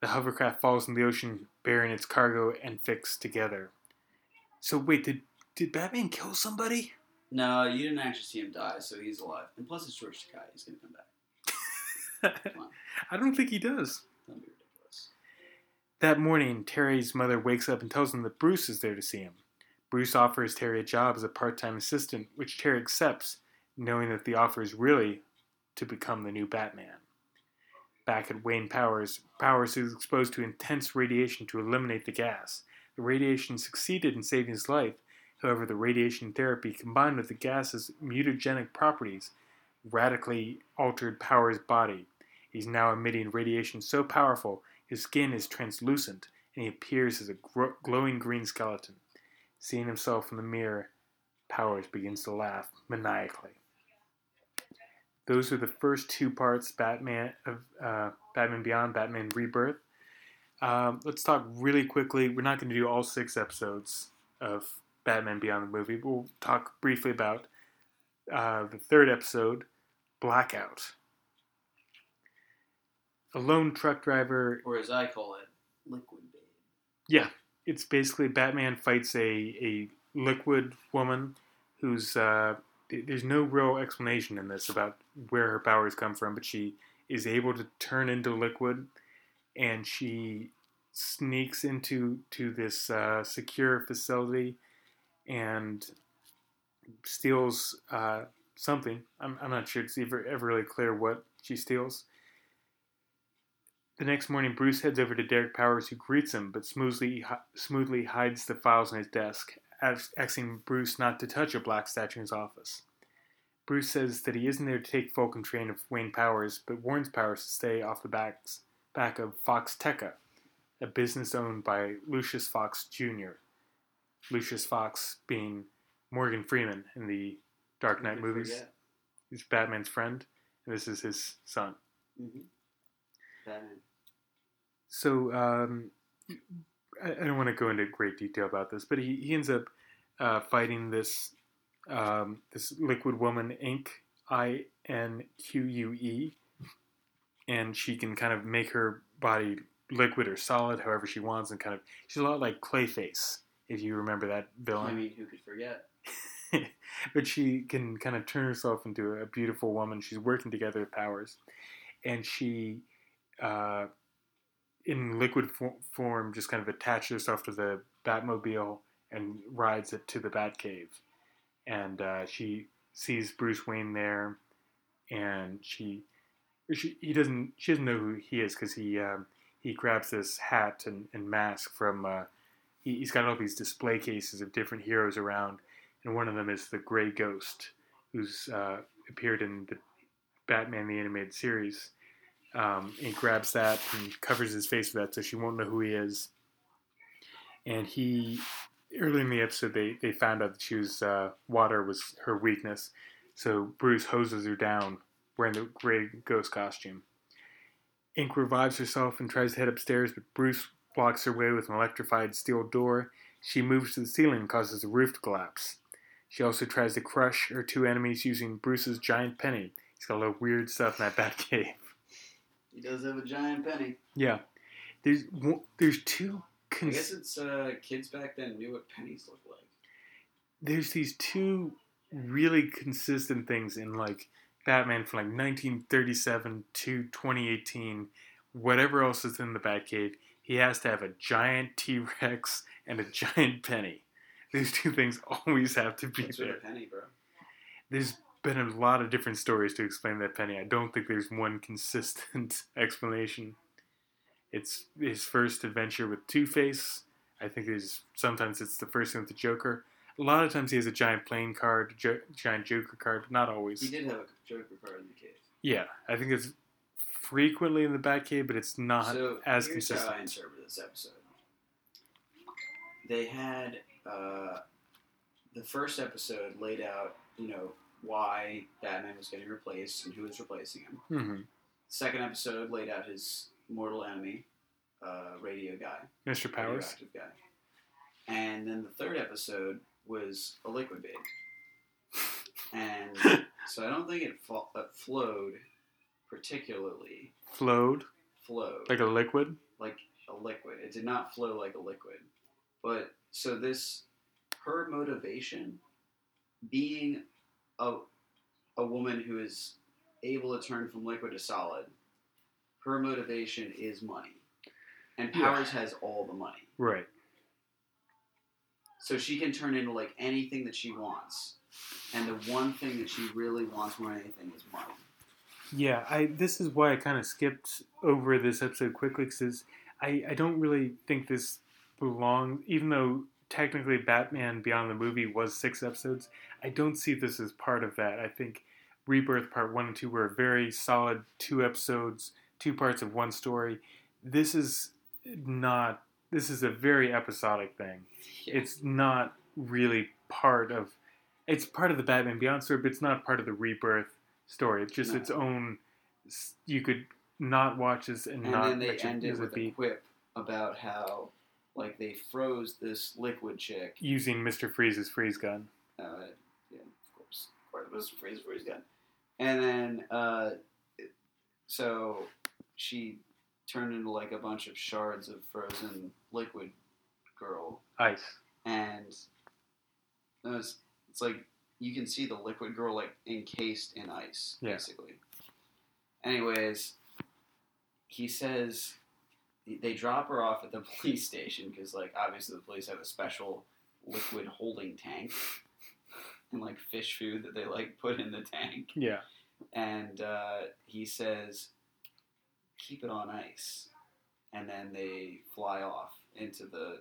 A: The hovercraft falls in the ocean, bearing its cargo and Fixx together. So wait, did did Batman kill somebody?
B: No, you didn't actually see him die, so he's alive. And plus, it's George Takei. He's gonna come back. [laughs] Come
A: I don't think he does.
B: don't be ridiculous.
A: That morning, Terry's mother wakes up and tells him that Bruce is there to see him. Bruce offers Terry a job as a part time assistant, which Terry accepts, knowing that the offer is really to become the new Batman. Back at Wayne Powers, Powers is exposed to intense radiation to eliminate the gas. The radiation succeeded in saving his life. However, the radiation therapy combined with the gas's mutagenic properties radically altered Powers' body. He's now emitting radiation so powerful his skin is translucent and he appears as a gro- glowing green skeleton. Seeing himself in the mirror, Powers begins to laugh maniacally. Those are the first two parts Batman of uh, Batman Beyond, Batman Rebirth. Um, let's talk really quickly. We're not going to do all six episodes of Batman Beyond the movie. We'll talk briefly about uh, the third episode, Blackout. A lone truck driver
B: Or as I call it, liquid babe.
A: Yeah, it's basically Batman fights a, a liquid woman who's uh, there's no real explanation in this about where her powers come from, but she is able to turn into liquid, and she sneaks into to this uh, secure facility and steals uh, something. I'm, I'm not sure it's ever ever really clear what she steals. The next morning, Bruce heads over to Derek Powers, who greets him, but smoothly smoothly hides the files on his desk, asking Bruce not to touch a black statue in his office. Bruce says that he isn't there to take full control of Wayne Powers, but warns Powers to stay off the backs, back of Foxteca, a business owned by Lucius Fox Jr. Lucius Fox being Morgan Freeman in the Dark Knight movies.
B: forget?
A: He's Batman's friend, and this is his son.
B: Mhm. Batman.
A: So um, I, don't want to go into great detail about this, but he, he ends up uh, fighting this um, this liquid woman, Inque I N Q U E, and she can kind of make her body liquid or solid, however she wants, and kind of she's a lot like Clayface, if you remember that villain.
B: I mean, who could forget? [laughs]
A: but she can kind of turn herself into a beautiful woman. She's working together with powers, and she, uh, in liquid fo- form, just kind of attaches herself to the Batmobile and rides it to the Batcave. And uh, she sees Bruce Wayne there, and she, she he doesn't she doesn't know who he is because he um, he grabs this hat and, and mask from. Uh, he, he's got all these display cases of different heroes around and one of them is the Gray Ghost, who's uh, appeared in the Batman the Animated Series. Um, and grabs that and covers his face with that so she won't know who he is. And he, early in the episode, they, they found out that she was, uh, water was her weakness. So Bruce hoses her down wearing the Gray Ghost costume. Inque revives herself and tries to head upstairs, but Bruce blocks her way with an electrified steel door. She moves to the ceiling and causes the roof to collapse. She also tries to crush her two enemies using Bruce's giant penny. He's got a of weird stuff in that [laughs] Batcave.
B: He does have a giant penny.
A: Yeah, there's one- there's two
B: I guess it's uh, kids back then knew what pennies looked like.
A: there's these two really consistent things in like Batman from like 1937 to 2018. Whatever else is in the Batcave, he has to have a giant T Rex and a giant penny. These two things [laughs] always have to be
B: What's with
A: there.
B: a penny, bro?
A: There's been a lot of different stories to explain that penny. I don't think there's one consistent [laughs] explanation. It's his first adventure with Two Face. I think there's sometimes it's the first thing with the Joker. A lot of times he has a giant playing card, jo- giant Joker card, but not always.
B: He did have a Joker card in the cave.
A: Yeah, I think it's frequently in the Batcave, but it's not
B: so
A: as
B: here's
A: consistent.
B: how I interpret this episode. They had uh, the first episode laid out, you know, why Batman was getting replaced and who was replacing him.
A: hmm
B: Second episode laid out his mortal enemy, uh, radio guy,
A: Mr. Powers.
B: radioactive guy, and then the third episode was a liquid babe. And [laughs] so I don't think it fo- uh, flowed particularly
A: Flowed
B: flowed
A: like a liquid.
B: like a liquid. It did not flow like a liquid. But so this her motivation being a a woman who is able to turn from liquid to solid, her motivation is money. And
A: Yeah.
B: Powers has all the money.
A: Right.
B: So she can turn into like anything that she wants. And the one thing that she really wants more than anything is money.
A: Yeah, I. This is why I kind of skipped over this episode quickly because I, I don't really think this belongs. Even though technically Batman Beyond the movie was six episodes, I don't see this as part of that. I think Rebirth Part One and Two were very solid two episodes, two parts of one story. This is not. This is a very episodic thing. It's not really part of. It's part of the Batman Beyond story, but it's not part of the Rebirth story. It's just
B: No.
A: its own. You could not watch this and,
B: and
A: not
B: then they
A: mention
B: end
A: it
B: it
A: as a
B: with a
A: beat
B: quip about how like they froze this liquid chick
A: using Mister Freeze's freeze gun.
B: Uh, yeah, of course. Of course, it was freeze freeze gun. And then, uh, so she turned into like a bunch of shards of frozen liquid girl,
A: Ice.
B: and it was, it's like you can see the liquid girl like encased in ice,
A: Yeah.
B: basically. Anyways, he says they drop her off at the [laughs] police station because, like, obviously the police have a special liquid holding tank [laughs] and like fish food that they like put in the tank.
A: Yeah.
B: And uh, he says, "Keep it on ice," and then they fly off into the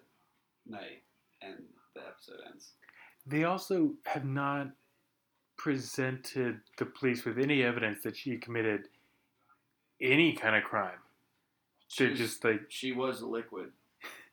B: night, and the episode ends.
A: They also have not presented the police with any evidence that she committed any kind of crime. They're
B: She's-
A: just like
B: She was a liquid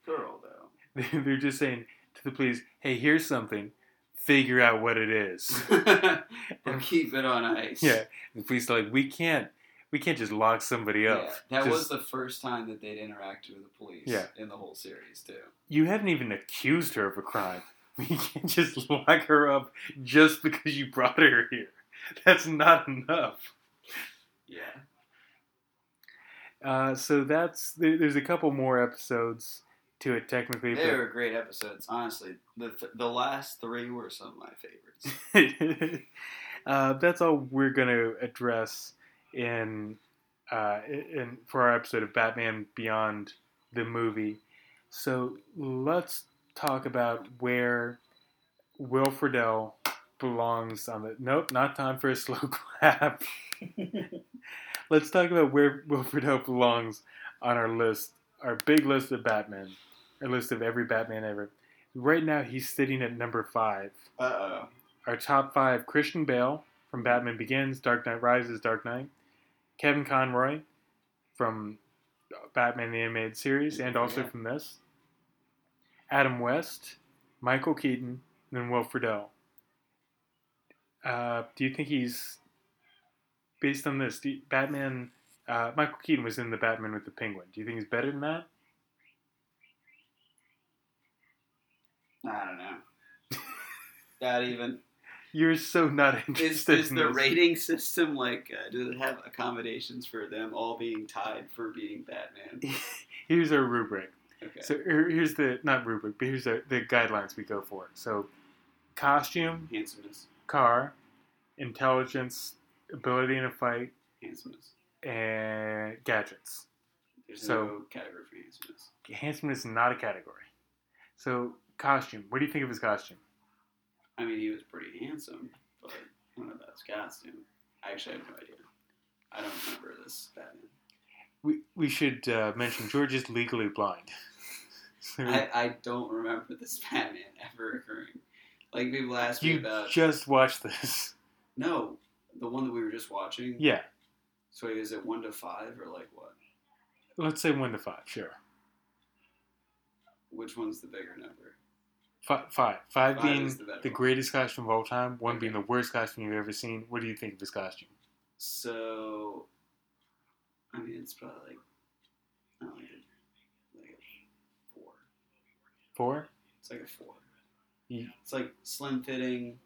B: girl, though. [laughs]
A: they're just saying to the police, "Hey, here's something. Figure out what it is." [laughs]
B: and keep it on ice.
A: yeah. The police are like, "We can't. We can't just lock somebody up.
B: Yeah, that was the first time that they'd interacted with the police
A: Yeah.
B: in the whole series too.
A: You haven't even accused her of a crime. [laughs] We can't just lock her up just because you brought her here. That's not enough."
B: Yeah.
A: Uh, so that's there, there's a couple more episodes to it technically.
B: They were great episodes, honestly. The th- the last three were some of my favorites. [laughs]
A: uh, that's all we're gonna address in uh, in for our episode of Batman Beyond the movie. So let's talk about where Will Friedle belongs on the. Nope, not time for a slow [laughs] clap. [laughs] let's talk about where [laughs] Will Friedle belongs on our list, our big list of Batman, our list of every Batman ever. Right now, he's sitting at number five.
B: Uh oh.
A: Our top five: Christian Bale from Batman Begins, Dark Knight Rises, Dark Knight. Kevin Conroy from Batman the Animated Series, and also
B: Yeah.
A: from this. Adam West, Michael Keaton, and then Will Friedle. Uh, do you think he's based on this? You- Batman. Uh, Michael Keaton was in the Batman with the Penguin. Do you think he's better than that?
B: I don't know. Not even. [laughs]
A: You're so not
B: Is,
A: interested.
B: is
A: in
B: the
A: this.
B: rating system like? Uh, does it have accommodations for them all being tied for being Batman? [laughs]
A: Here's our rubric.
B: Okay.
A: So here's the not rubric, but here's the, the guidelines we go for. So costume,
B: handsomeness.
A: car, intelligence, ability in a fight,
B: Handsomeness.
A: and gadgets.
B: There's
A: So-
B: no category for handsomeness.
A: Handsomeness is not a category. So costume. What do you think of his costume?
B: I mean, he was pretty handsome, but I don't know about his costume. I actually have no idea. I don't remember this Batman.
A: We we should uh, mention George is legally blind. So [laughs]
B: I, I don't remember this [laughs] Batman ever occurring. Like people ask me about.
A: you just watched this.
B: no, the one that we were just watching.
A: Yeah.
B: So is it one to five or like what?
A: Let's say one to five. Sure.
B: Which one's the bigger number?
A: Fi five. Five,
B: Five
A: being
B: the
A: the greatest costume of all time. One
B: Okay.
A: being the worst costume you've ever seen. What do you think of his costume?
B: So, I mean, it's probably like, I don't know, like a, like a four.
A: Four.
B: It's like a four.
A: You-
B: It's like slim fitting,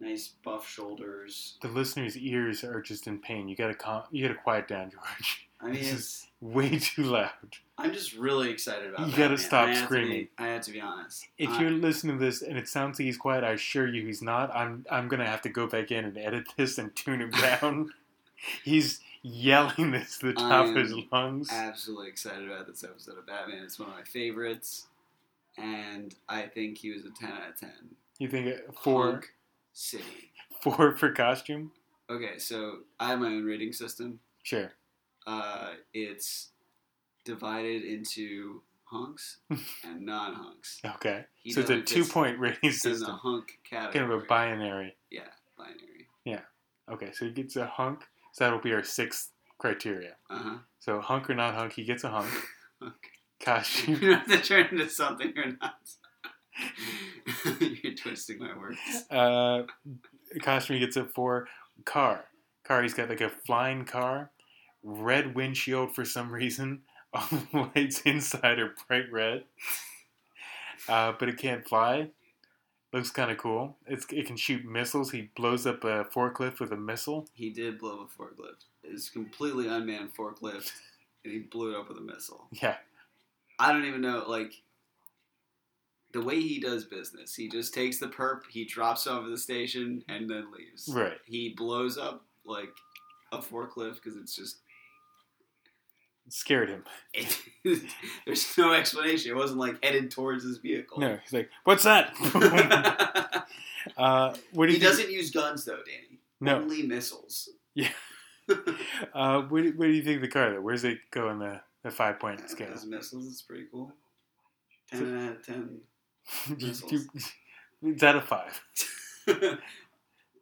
B: nice buff shoulders.
A: The listeners' ears are just in pain. You gotta calm, you gotta quiet down, [laughs] George.
B: I mean,
A: This
B: it's.
A: Way too loud.
B: I'm just really excited about. It.
A: You gotta stop
B: I be-
A: screaming.
B: I have to be honest.
A: If you're listening to this and it sounds like he's quiet, I assure you he's not. I'm I'm gonna have to go back in and edit this and tune him down. [laughs] he's yelling this to the top of his
B: I'm
A: lungs.
B: absolutely excited about this episode of Batman. It's one of my favorites, and I think he was a ten out of ten.
A: You think it- four
B: Hunk City. [laughs]
A: four for costume?
B: Okay, so I have my own rating system.
A: Sure.
B: Uh, it's divided into hunks [laughs] and non-hunks.
A: Okay.
B: He
A: so it's a two point [laughs] rating
B: in the
A: system.
B: hunk category.
A: Kind of a binary.
B: Yeah, binary. Yeah.
A: Okay, so he gets a hunk. So that'll be our sixth criteria.
B: Uh huh.
A: So hunk or not hunk, he gets a hunk.
B: Okay.
A: Costume.
B: You have to turn into something or not. Twisting my words. [laughs]
A: Uh, costume gets a for Car. Car. He's got like a flying car, red windshield for some reason. [laughs] All the lights inside are bright red, uh, but it can't fly. Looks kind of cool. It's, it can shoot missiles. He blows up a forklift with a missile.
B: He did blow up a forklift. It's completely unmanned forklift, and he blew it up with a missile.
A: Yeah,
B: I don't even know, like, the way he does business. He just takes the perp, he drops it over the station, and then leaves.
A: right.
B: He blows up, like, a forklift because it's just.
A: It scared him. [laughs] [laughs]
B: there's no explanation. It wasn't, like, headed towards his vehicle.
A: No, he's like, "What's that?" [laughs] uh, what do
B: he doesn't use guns, though, Danny.
A: No.
B: Only missiles.
A: Yeah. Uh, where, do- where do you think the car? Though? Where's it go in the, the five point scale?
B: Missiles It's pretty cool. 10 out of 10. [laughs] Missiles.
A: you- it's out of five. [laughs]
B: 10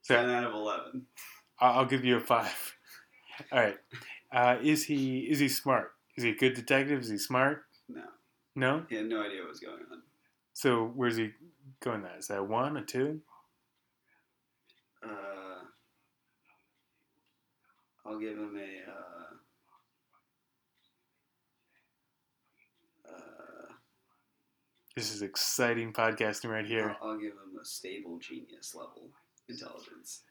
A: So
B: out of 11.
A: I'll I'll give you a five. [laughs] All right. Uh, is he is he smart? Is he a good detective? Is he smart?
B: No.
A: No.
B: He had no idea what was going on.
A: So where's he going? That is that a one, a two?
B: Uh, I'll give him a. Uh, uh,
A: This is exciting podcasting right here.
B: I'll, I'll give him a stable genius level intelligence.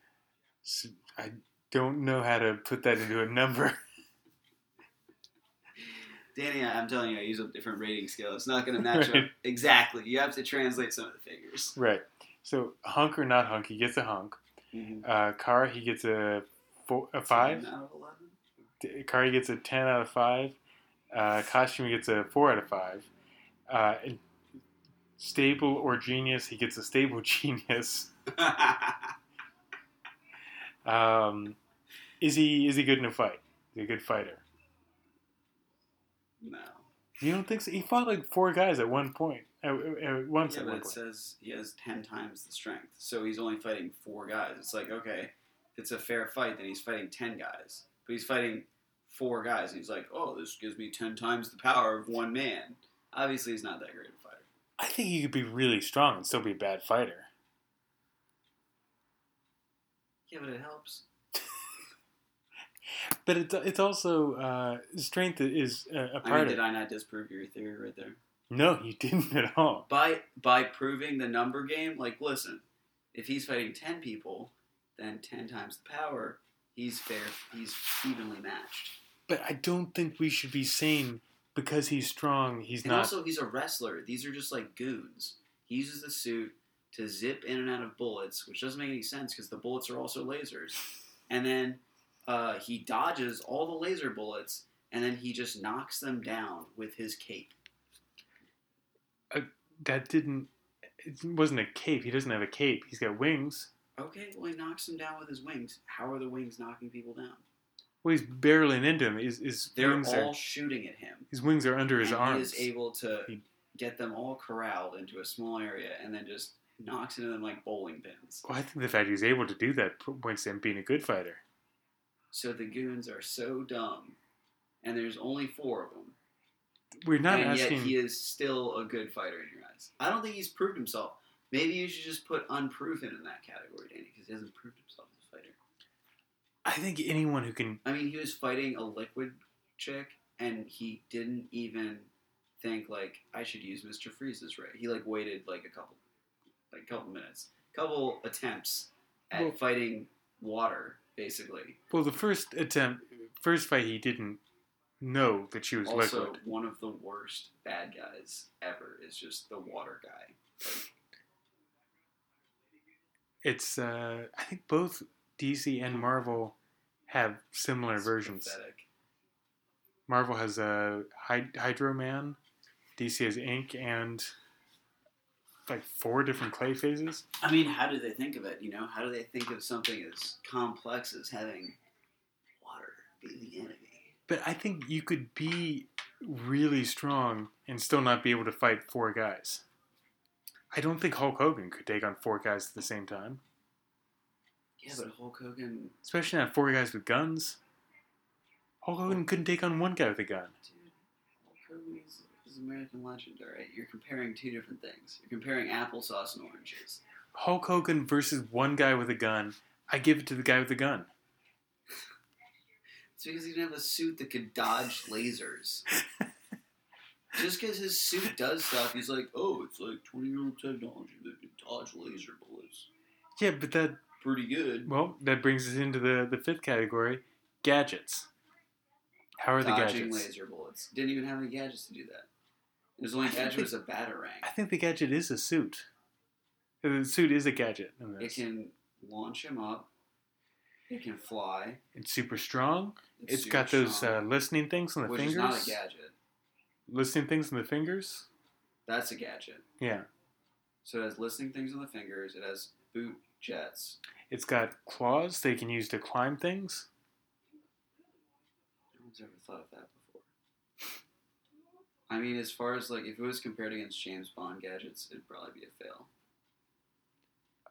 A: I don't know how to put that into a number. [laughs]
B: Danny, I'm telling you, I use a different rating scale. It's not going to match
A: Right.
B: up [laughs] exactly. You have to translate some of the figures.
A: right. So hunk or not hunk, he gets a hunk. Uh, car, he gets a four, a five.
B: 10 out of 11?
A: D- Car, he gets a ten out of five. Uh, costume, he gets a four out of five. Uh, and stable or genius, he gets a stable [laughs] genius. Um, is he is he good in a fight? Is he a good fighter?
B: no.
A: You don't think so? He fought like four guys at one point. At, at once
B: Yeah,
A: at
B: but
A: one
B: it
A: point.
B: says he has 10 times the strength. So he's only fighting four guys. It's like, okay, if it's a fair fight, then he's fighting 10 guys. But he's fighting four guys. And he's like, oh, this gives me 10 times the power of one man. Obviously, he's not that great.
A: I think he could be really strong and still be a bad fighter.
B: Yeah, but it helps. [laughs]
A: But it's it's also uh, strength is a part
B: mean,
A: of
B: did. I not disprove your theory right there?
A: No, you didn't at all.
B: By by proving the number game, like, listen, if he's fighting 10 people, then 10 times the power, he's fair. He's evenly matched.
A: But I don't think we should be saying because he's strong, he's
B: and
A: not.
B: also, he's a wrestler. These are just like goons. He uses the suit to zip in and out of bullets, which doesn't make any sense because the bullets are also lasers. And then uh, he dodges all the laser bullets, and then he just knocks them down with his cape.
A: that didn't. It wasn't a cape. He doesn't have a cape. He's got wings.
B: Okay, well, he knocks them down with his wings. How are the wings knocking people down?
A: Well, he's barreling into him. His, his
B: They're
A: wings
B: all
A: are
B: shooting at him.
A: his wings are under his
B: and
A: arms.
B: He is able to
A: He-
B: get them all corralled into a small area and then just knocks into them like bowling pins.
A: well, I think the fact he's able to do that points to him being a good fighter.
B: So the goons are so dumb, and there's only four of them,
A: We're not
B: and
A: asking.
B: yet he is still a good fighter in your eyes. I don't think he's proved himself. Maybe you should just put unproven in that category, Danny, because he hasn't proved himself as a fighter.
A: I think anyone who can.
B: I mean, he was fighting a liquid chick, and he didn't even think like I should use Mister Freeze's ray. He like waited like a couple, like a couple minutes, couple attempts at
A: Well-
B: fighting water, basically.
A: Well, the first attempt, first fight, he didn't know that she was
B: Also,
A: liquid.
B: one of the worst bad guys ever is just the water guy.
A: It's. Uh, I think both DC and Marvel have similar
B: It's
A: versions.
B: pathetic.
A: Marvel has a Hy- Hydro Man, DC has Inque, and like four different Clayfaces.
B: I mean, how do they think of it? You know, how do they think of something as complex as having water be the enemy?
A: But I think you could be really strong and still not be able to fight four guys. I don't think Hulk Hogan could take on four guys at the same time,
B: Yeah, but Hulk Hogan,
A: especially not four guys with guns. Hulk Hogan couldn't take on one guy with a gun.
B: dude, Hulk Hogan is, is American legend. All right, you're comparing two different things. You're comparing applesauce and oranges.
A: Hulk Hogan versus one guy with a gun. I give it to the guy with the gun.
B: It's because he didn't have a suit that could dodge lasers. [laughs] Just because his suit does stuff, he's like, oh, it's like 20 year old technology that can dodge laser bullets.
A: Yeah, but that
B: Pretty good.
A: well, that brings us into the the fifth category, gadgets. How are the
B: Dodging
A: gadgets?
B: laser bullets. Didn't even have any gadgets to do that. His only gadget was a batarang.
A: I think the gadget is a suit. The suit is a gadget
B: It can launch him up. It can fly.
A: It's super strong. it's
B: super
A: got those
B: strong,
A: uh, listening things on the
B: which
A: fingers.
B: is not a gadget.
A: Listening things on the fingers.
B: That's a gadget.
A: Yeah.
B: So it has listening things on the fingers. It has boot jets.
A: It's got claws they can use to climb things.
B: No one's ever thought of that before. I mean, as far as like, if it was compared against James Bond gadgets, it'd probably be a fail.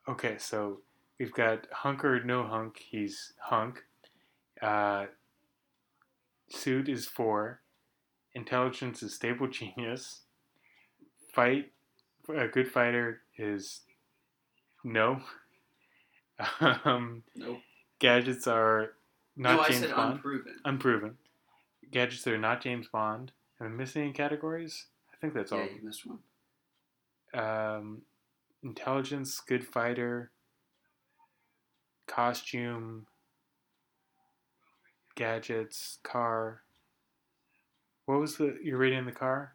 A: Okay, so we've got hunk or no hunk. He's hunk. Uh, suit is four. Intelligence is stable genius. Fight, a good fighter is no. [laughs] Um,
B: Nope.
A: gadgets are not
B: no, I
A: James
B: said
A: Bond.
B: unproven.
A: Unproven. Gadgets that are not James Bond. Am I missing any categories? I think that's
B: yeah,
A: all.
B: you missed one.
A: Um, intelligence, good fighter, costume, gadgets, car. What was the your rating in the car?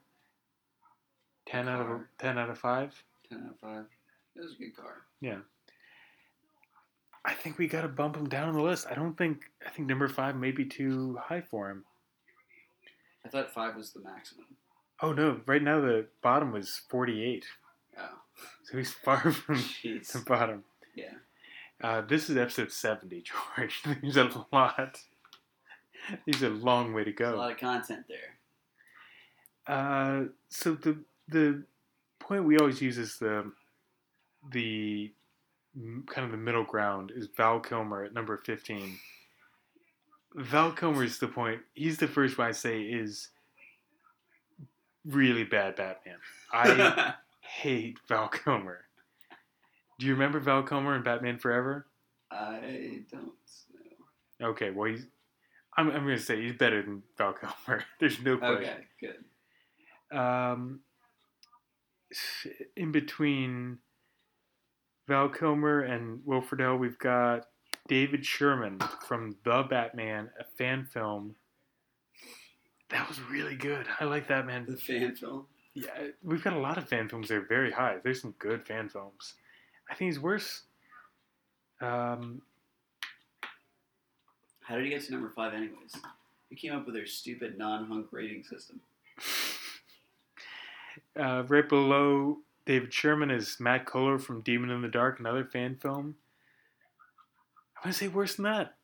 A: Ten out of ten out of five.
B: Ten out of five. It was a good car.
A: I think we got to bump him down on the list. I don't think I think number five may be too high for him.
B: I thought five was the maximum.
A: Oh no! Right now the bottom was forty-eight,
B: Oh,
A: so he's far [laughs] from
B: jeez.
A: the bottom.
B: Yeah.
A: Uh, this is episode seventy, [laughs] George. [laughs] There's a lot. There's a long way to go.
B: There's a lot of content there.
A: Uh, so the the point we always use is the the kind of the middle ground is Val Kilmer at number fifteen. Val Kilmer is the point. He's the first one I say is really bad Batman. I [laughs] hate Val Kilmer. Do you remember Val Kilmer in Batman Forever?
B: I don't know.
A: Okay, well he's. I'm, I'm going to say he's better than Val Kilmer. [laughs] There's no question.
B: Okay, good.
A: um, in between Val Kilmer and Will Friedle, we've got David Sherman from The Batman, a fan film. That was really good. I like that, man.
B: The fan film.
A: Yeah, we've got a lot of fan films that are very high. There's some good fan films. I think he's worse. Um,
B: How did he get to number five, anyways? Who came up with their stupid non-hunk rating system? [laughs]
A: uh, right below David Sherman is Matt Kohler from Demon in the Dark, another fan film. I want to say worse than that,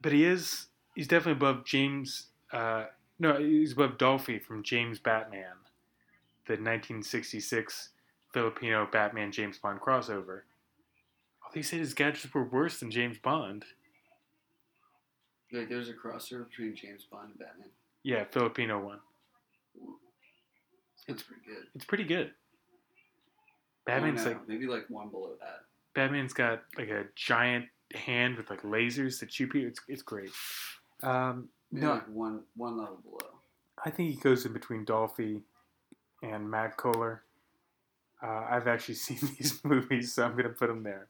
A: but he is. He's definitely above James. Uh, no, he's above Dolphy from James Batman, the 1966 Filipino Batman James Bond crossover. Oh, they said his gadgets were worse than James Bond.
B: Like, there's a crossover between James Bond and Batman.
A: Yeah, Filipino one.
B: It's pretty good.
A: It's pretty good.
B: I
A: Batman's like
B: maybe like one below that.
A: Batman's got like a giant hand with like lasers that shoot people. It's it's great. Um,
B: Maybe
A: no,
B: like one one level below.
A: I think he goes in between Dolphy and Matt Kohler. Uh, I've actually [laughs] seen these [laughs] movies, so I'm gonna put him there.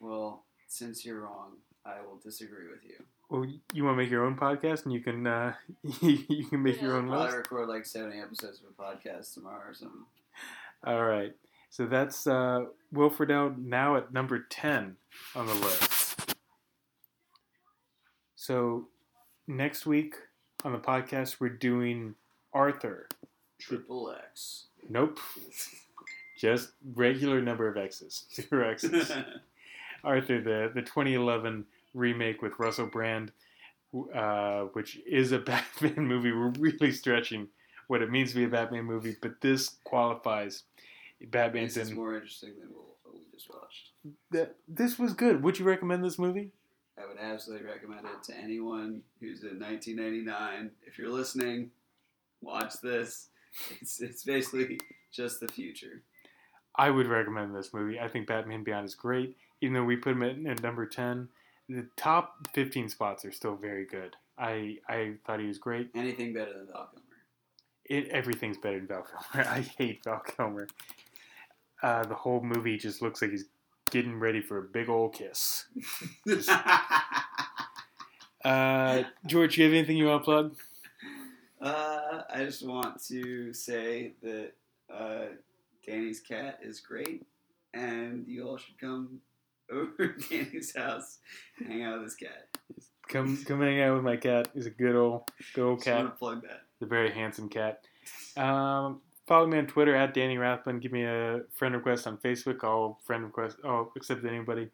B: Well, since you're wrong, I will disagree with you.
A: Well, you want to make your own podcast, and you can uh, [laughs] you can make your
B: I'll
A: own list.
B: record like 70 episodes of a podcast tomorrow or something.
A: All right. So that's uh, Will Friedle now at number 10 on the list. So next week on the podcast, we're doing Arthur.
B: Triple X.
A: Nope. [laughs] Just regular number of X's. [laughs] Zero X's. [laughs] Arthur, the, the 2011 remake with Russell Brand, uh, which is a Batman movie. We're really stretching what it means to be a Batman movie, but this qualifies. Batman's
B: this is
A: in.
B: more interesting than what what we just watched.
A: That, this was good. Would you recommend this movie?
B: I would absolutely recommend it to anyone who's in 1999. If you're listening, watch this. [laughs] It's, it's basically just the future.
A: I would recommend this movie. I think Batman Beyond is great, even though we put him at, at number 10. The top 15 spots are still very good. I I thought he was great.
B: Anything better than Val Kilmer.
A: It, everything's better than Val Kilmer. [laughs] I hate Val Kilmer. Uh, the whole movie just looks like he's getting ready for a big old kiss. [laughs] Uh, George, you have anything you want to plug?
B: uh, I just want to say that uh, Danny's cat is great, and you all should come [laughs] over to Danny's house and hang out with his cat.
A: Come come hang out with my cat. He's a good old good old
B: Just
A: cat.
B: want to plug that.
A: a very handsome cat. Um, follow me on Twitter at Danny Rathbun. Give me a friend request on Facebook. I'll friend request. I'll accept anybody.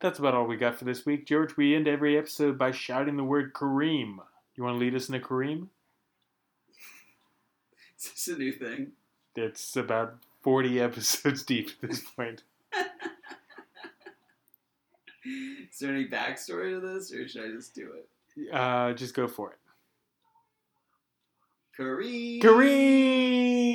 A: That's about all we got for this week. George, we end every episode by shouting the word Kareem. You want to lead us into Kareem?
B: Is this a new thing?
A: It's about 40 [laughs] episodes deep at this point. [laughs]
B: Is there any backstory to this, or should I just do it?
A: Uh, just go for it.
B: Kareem.
A: Kareem.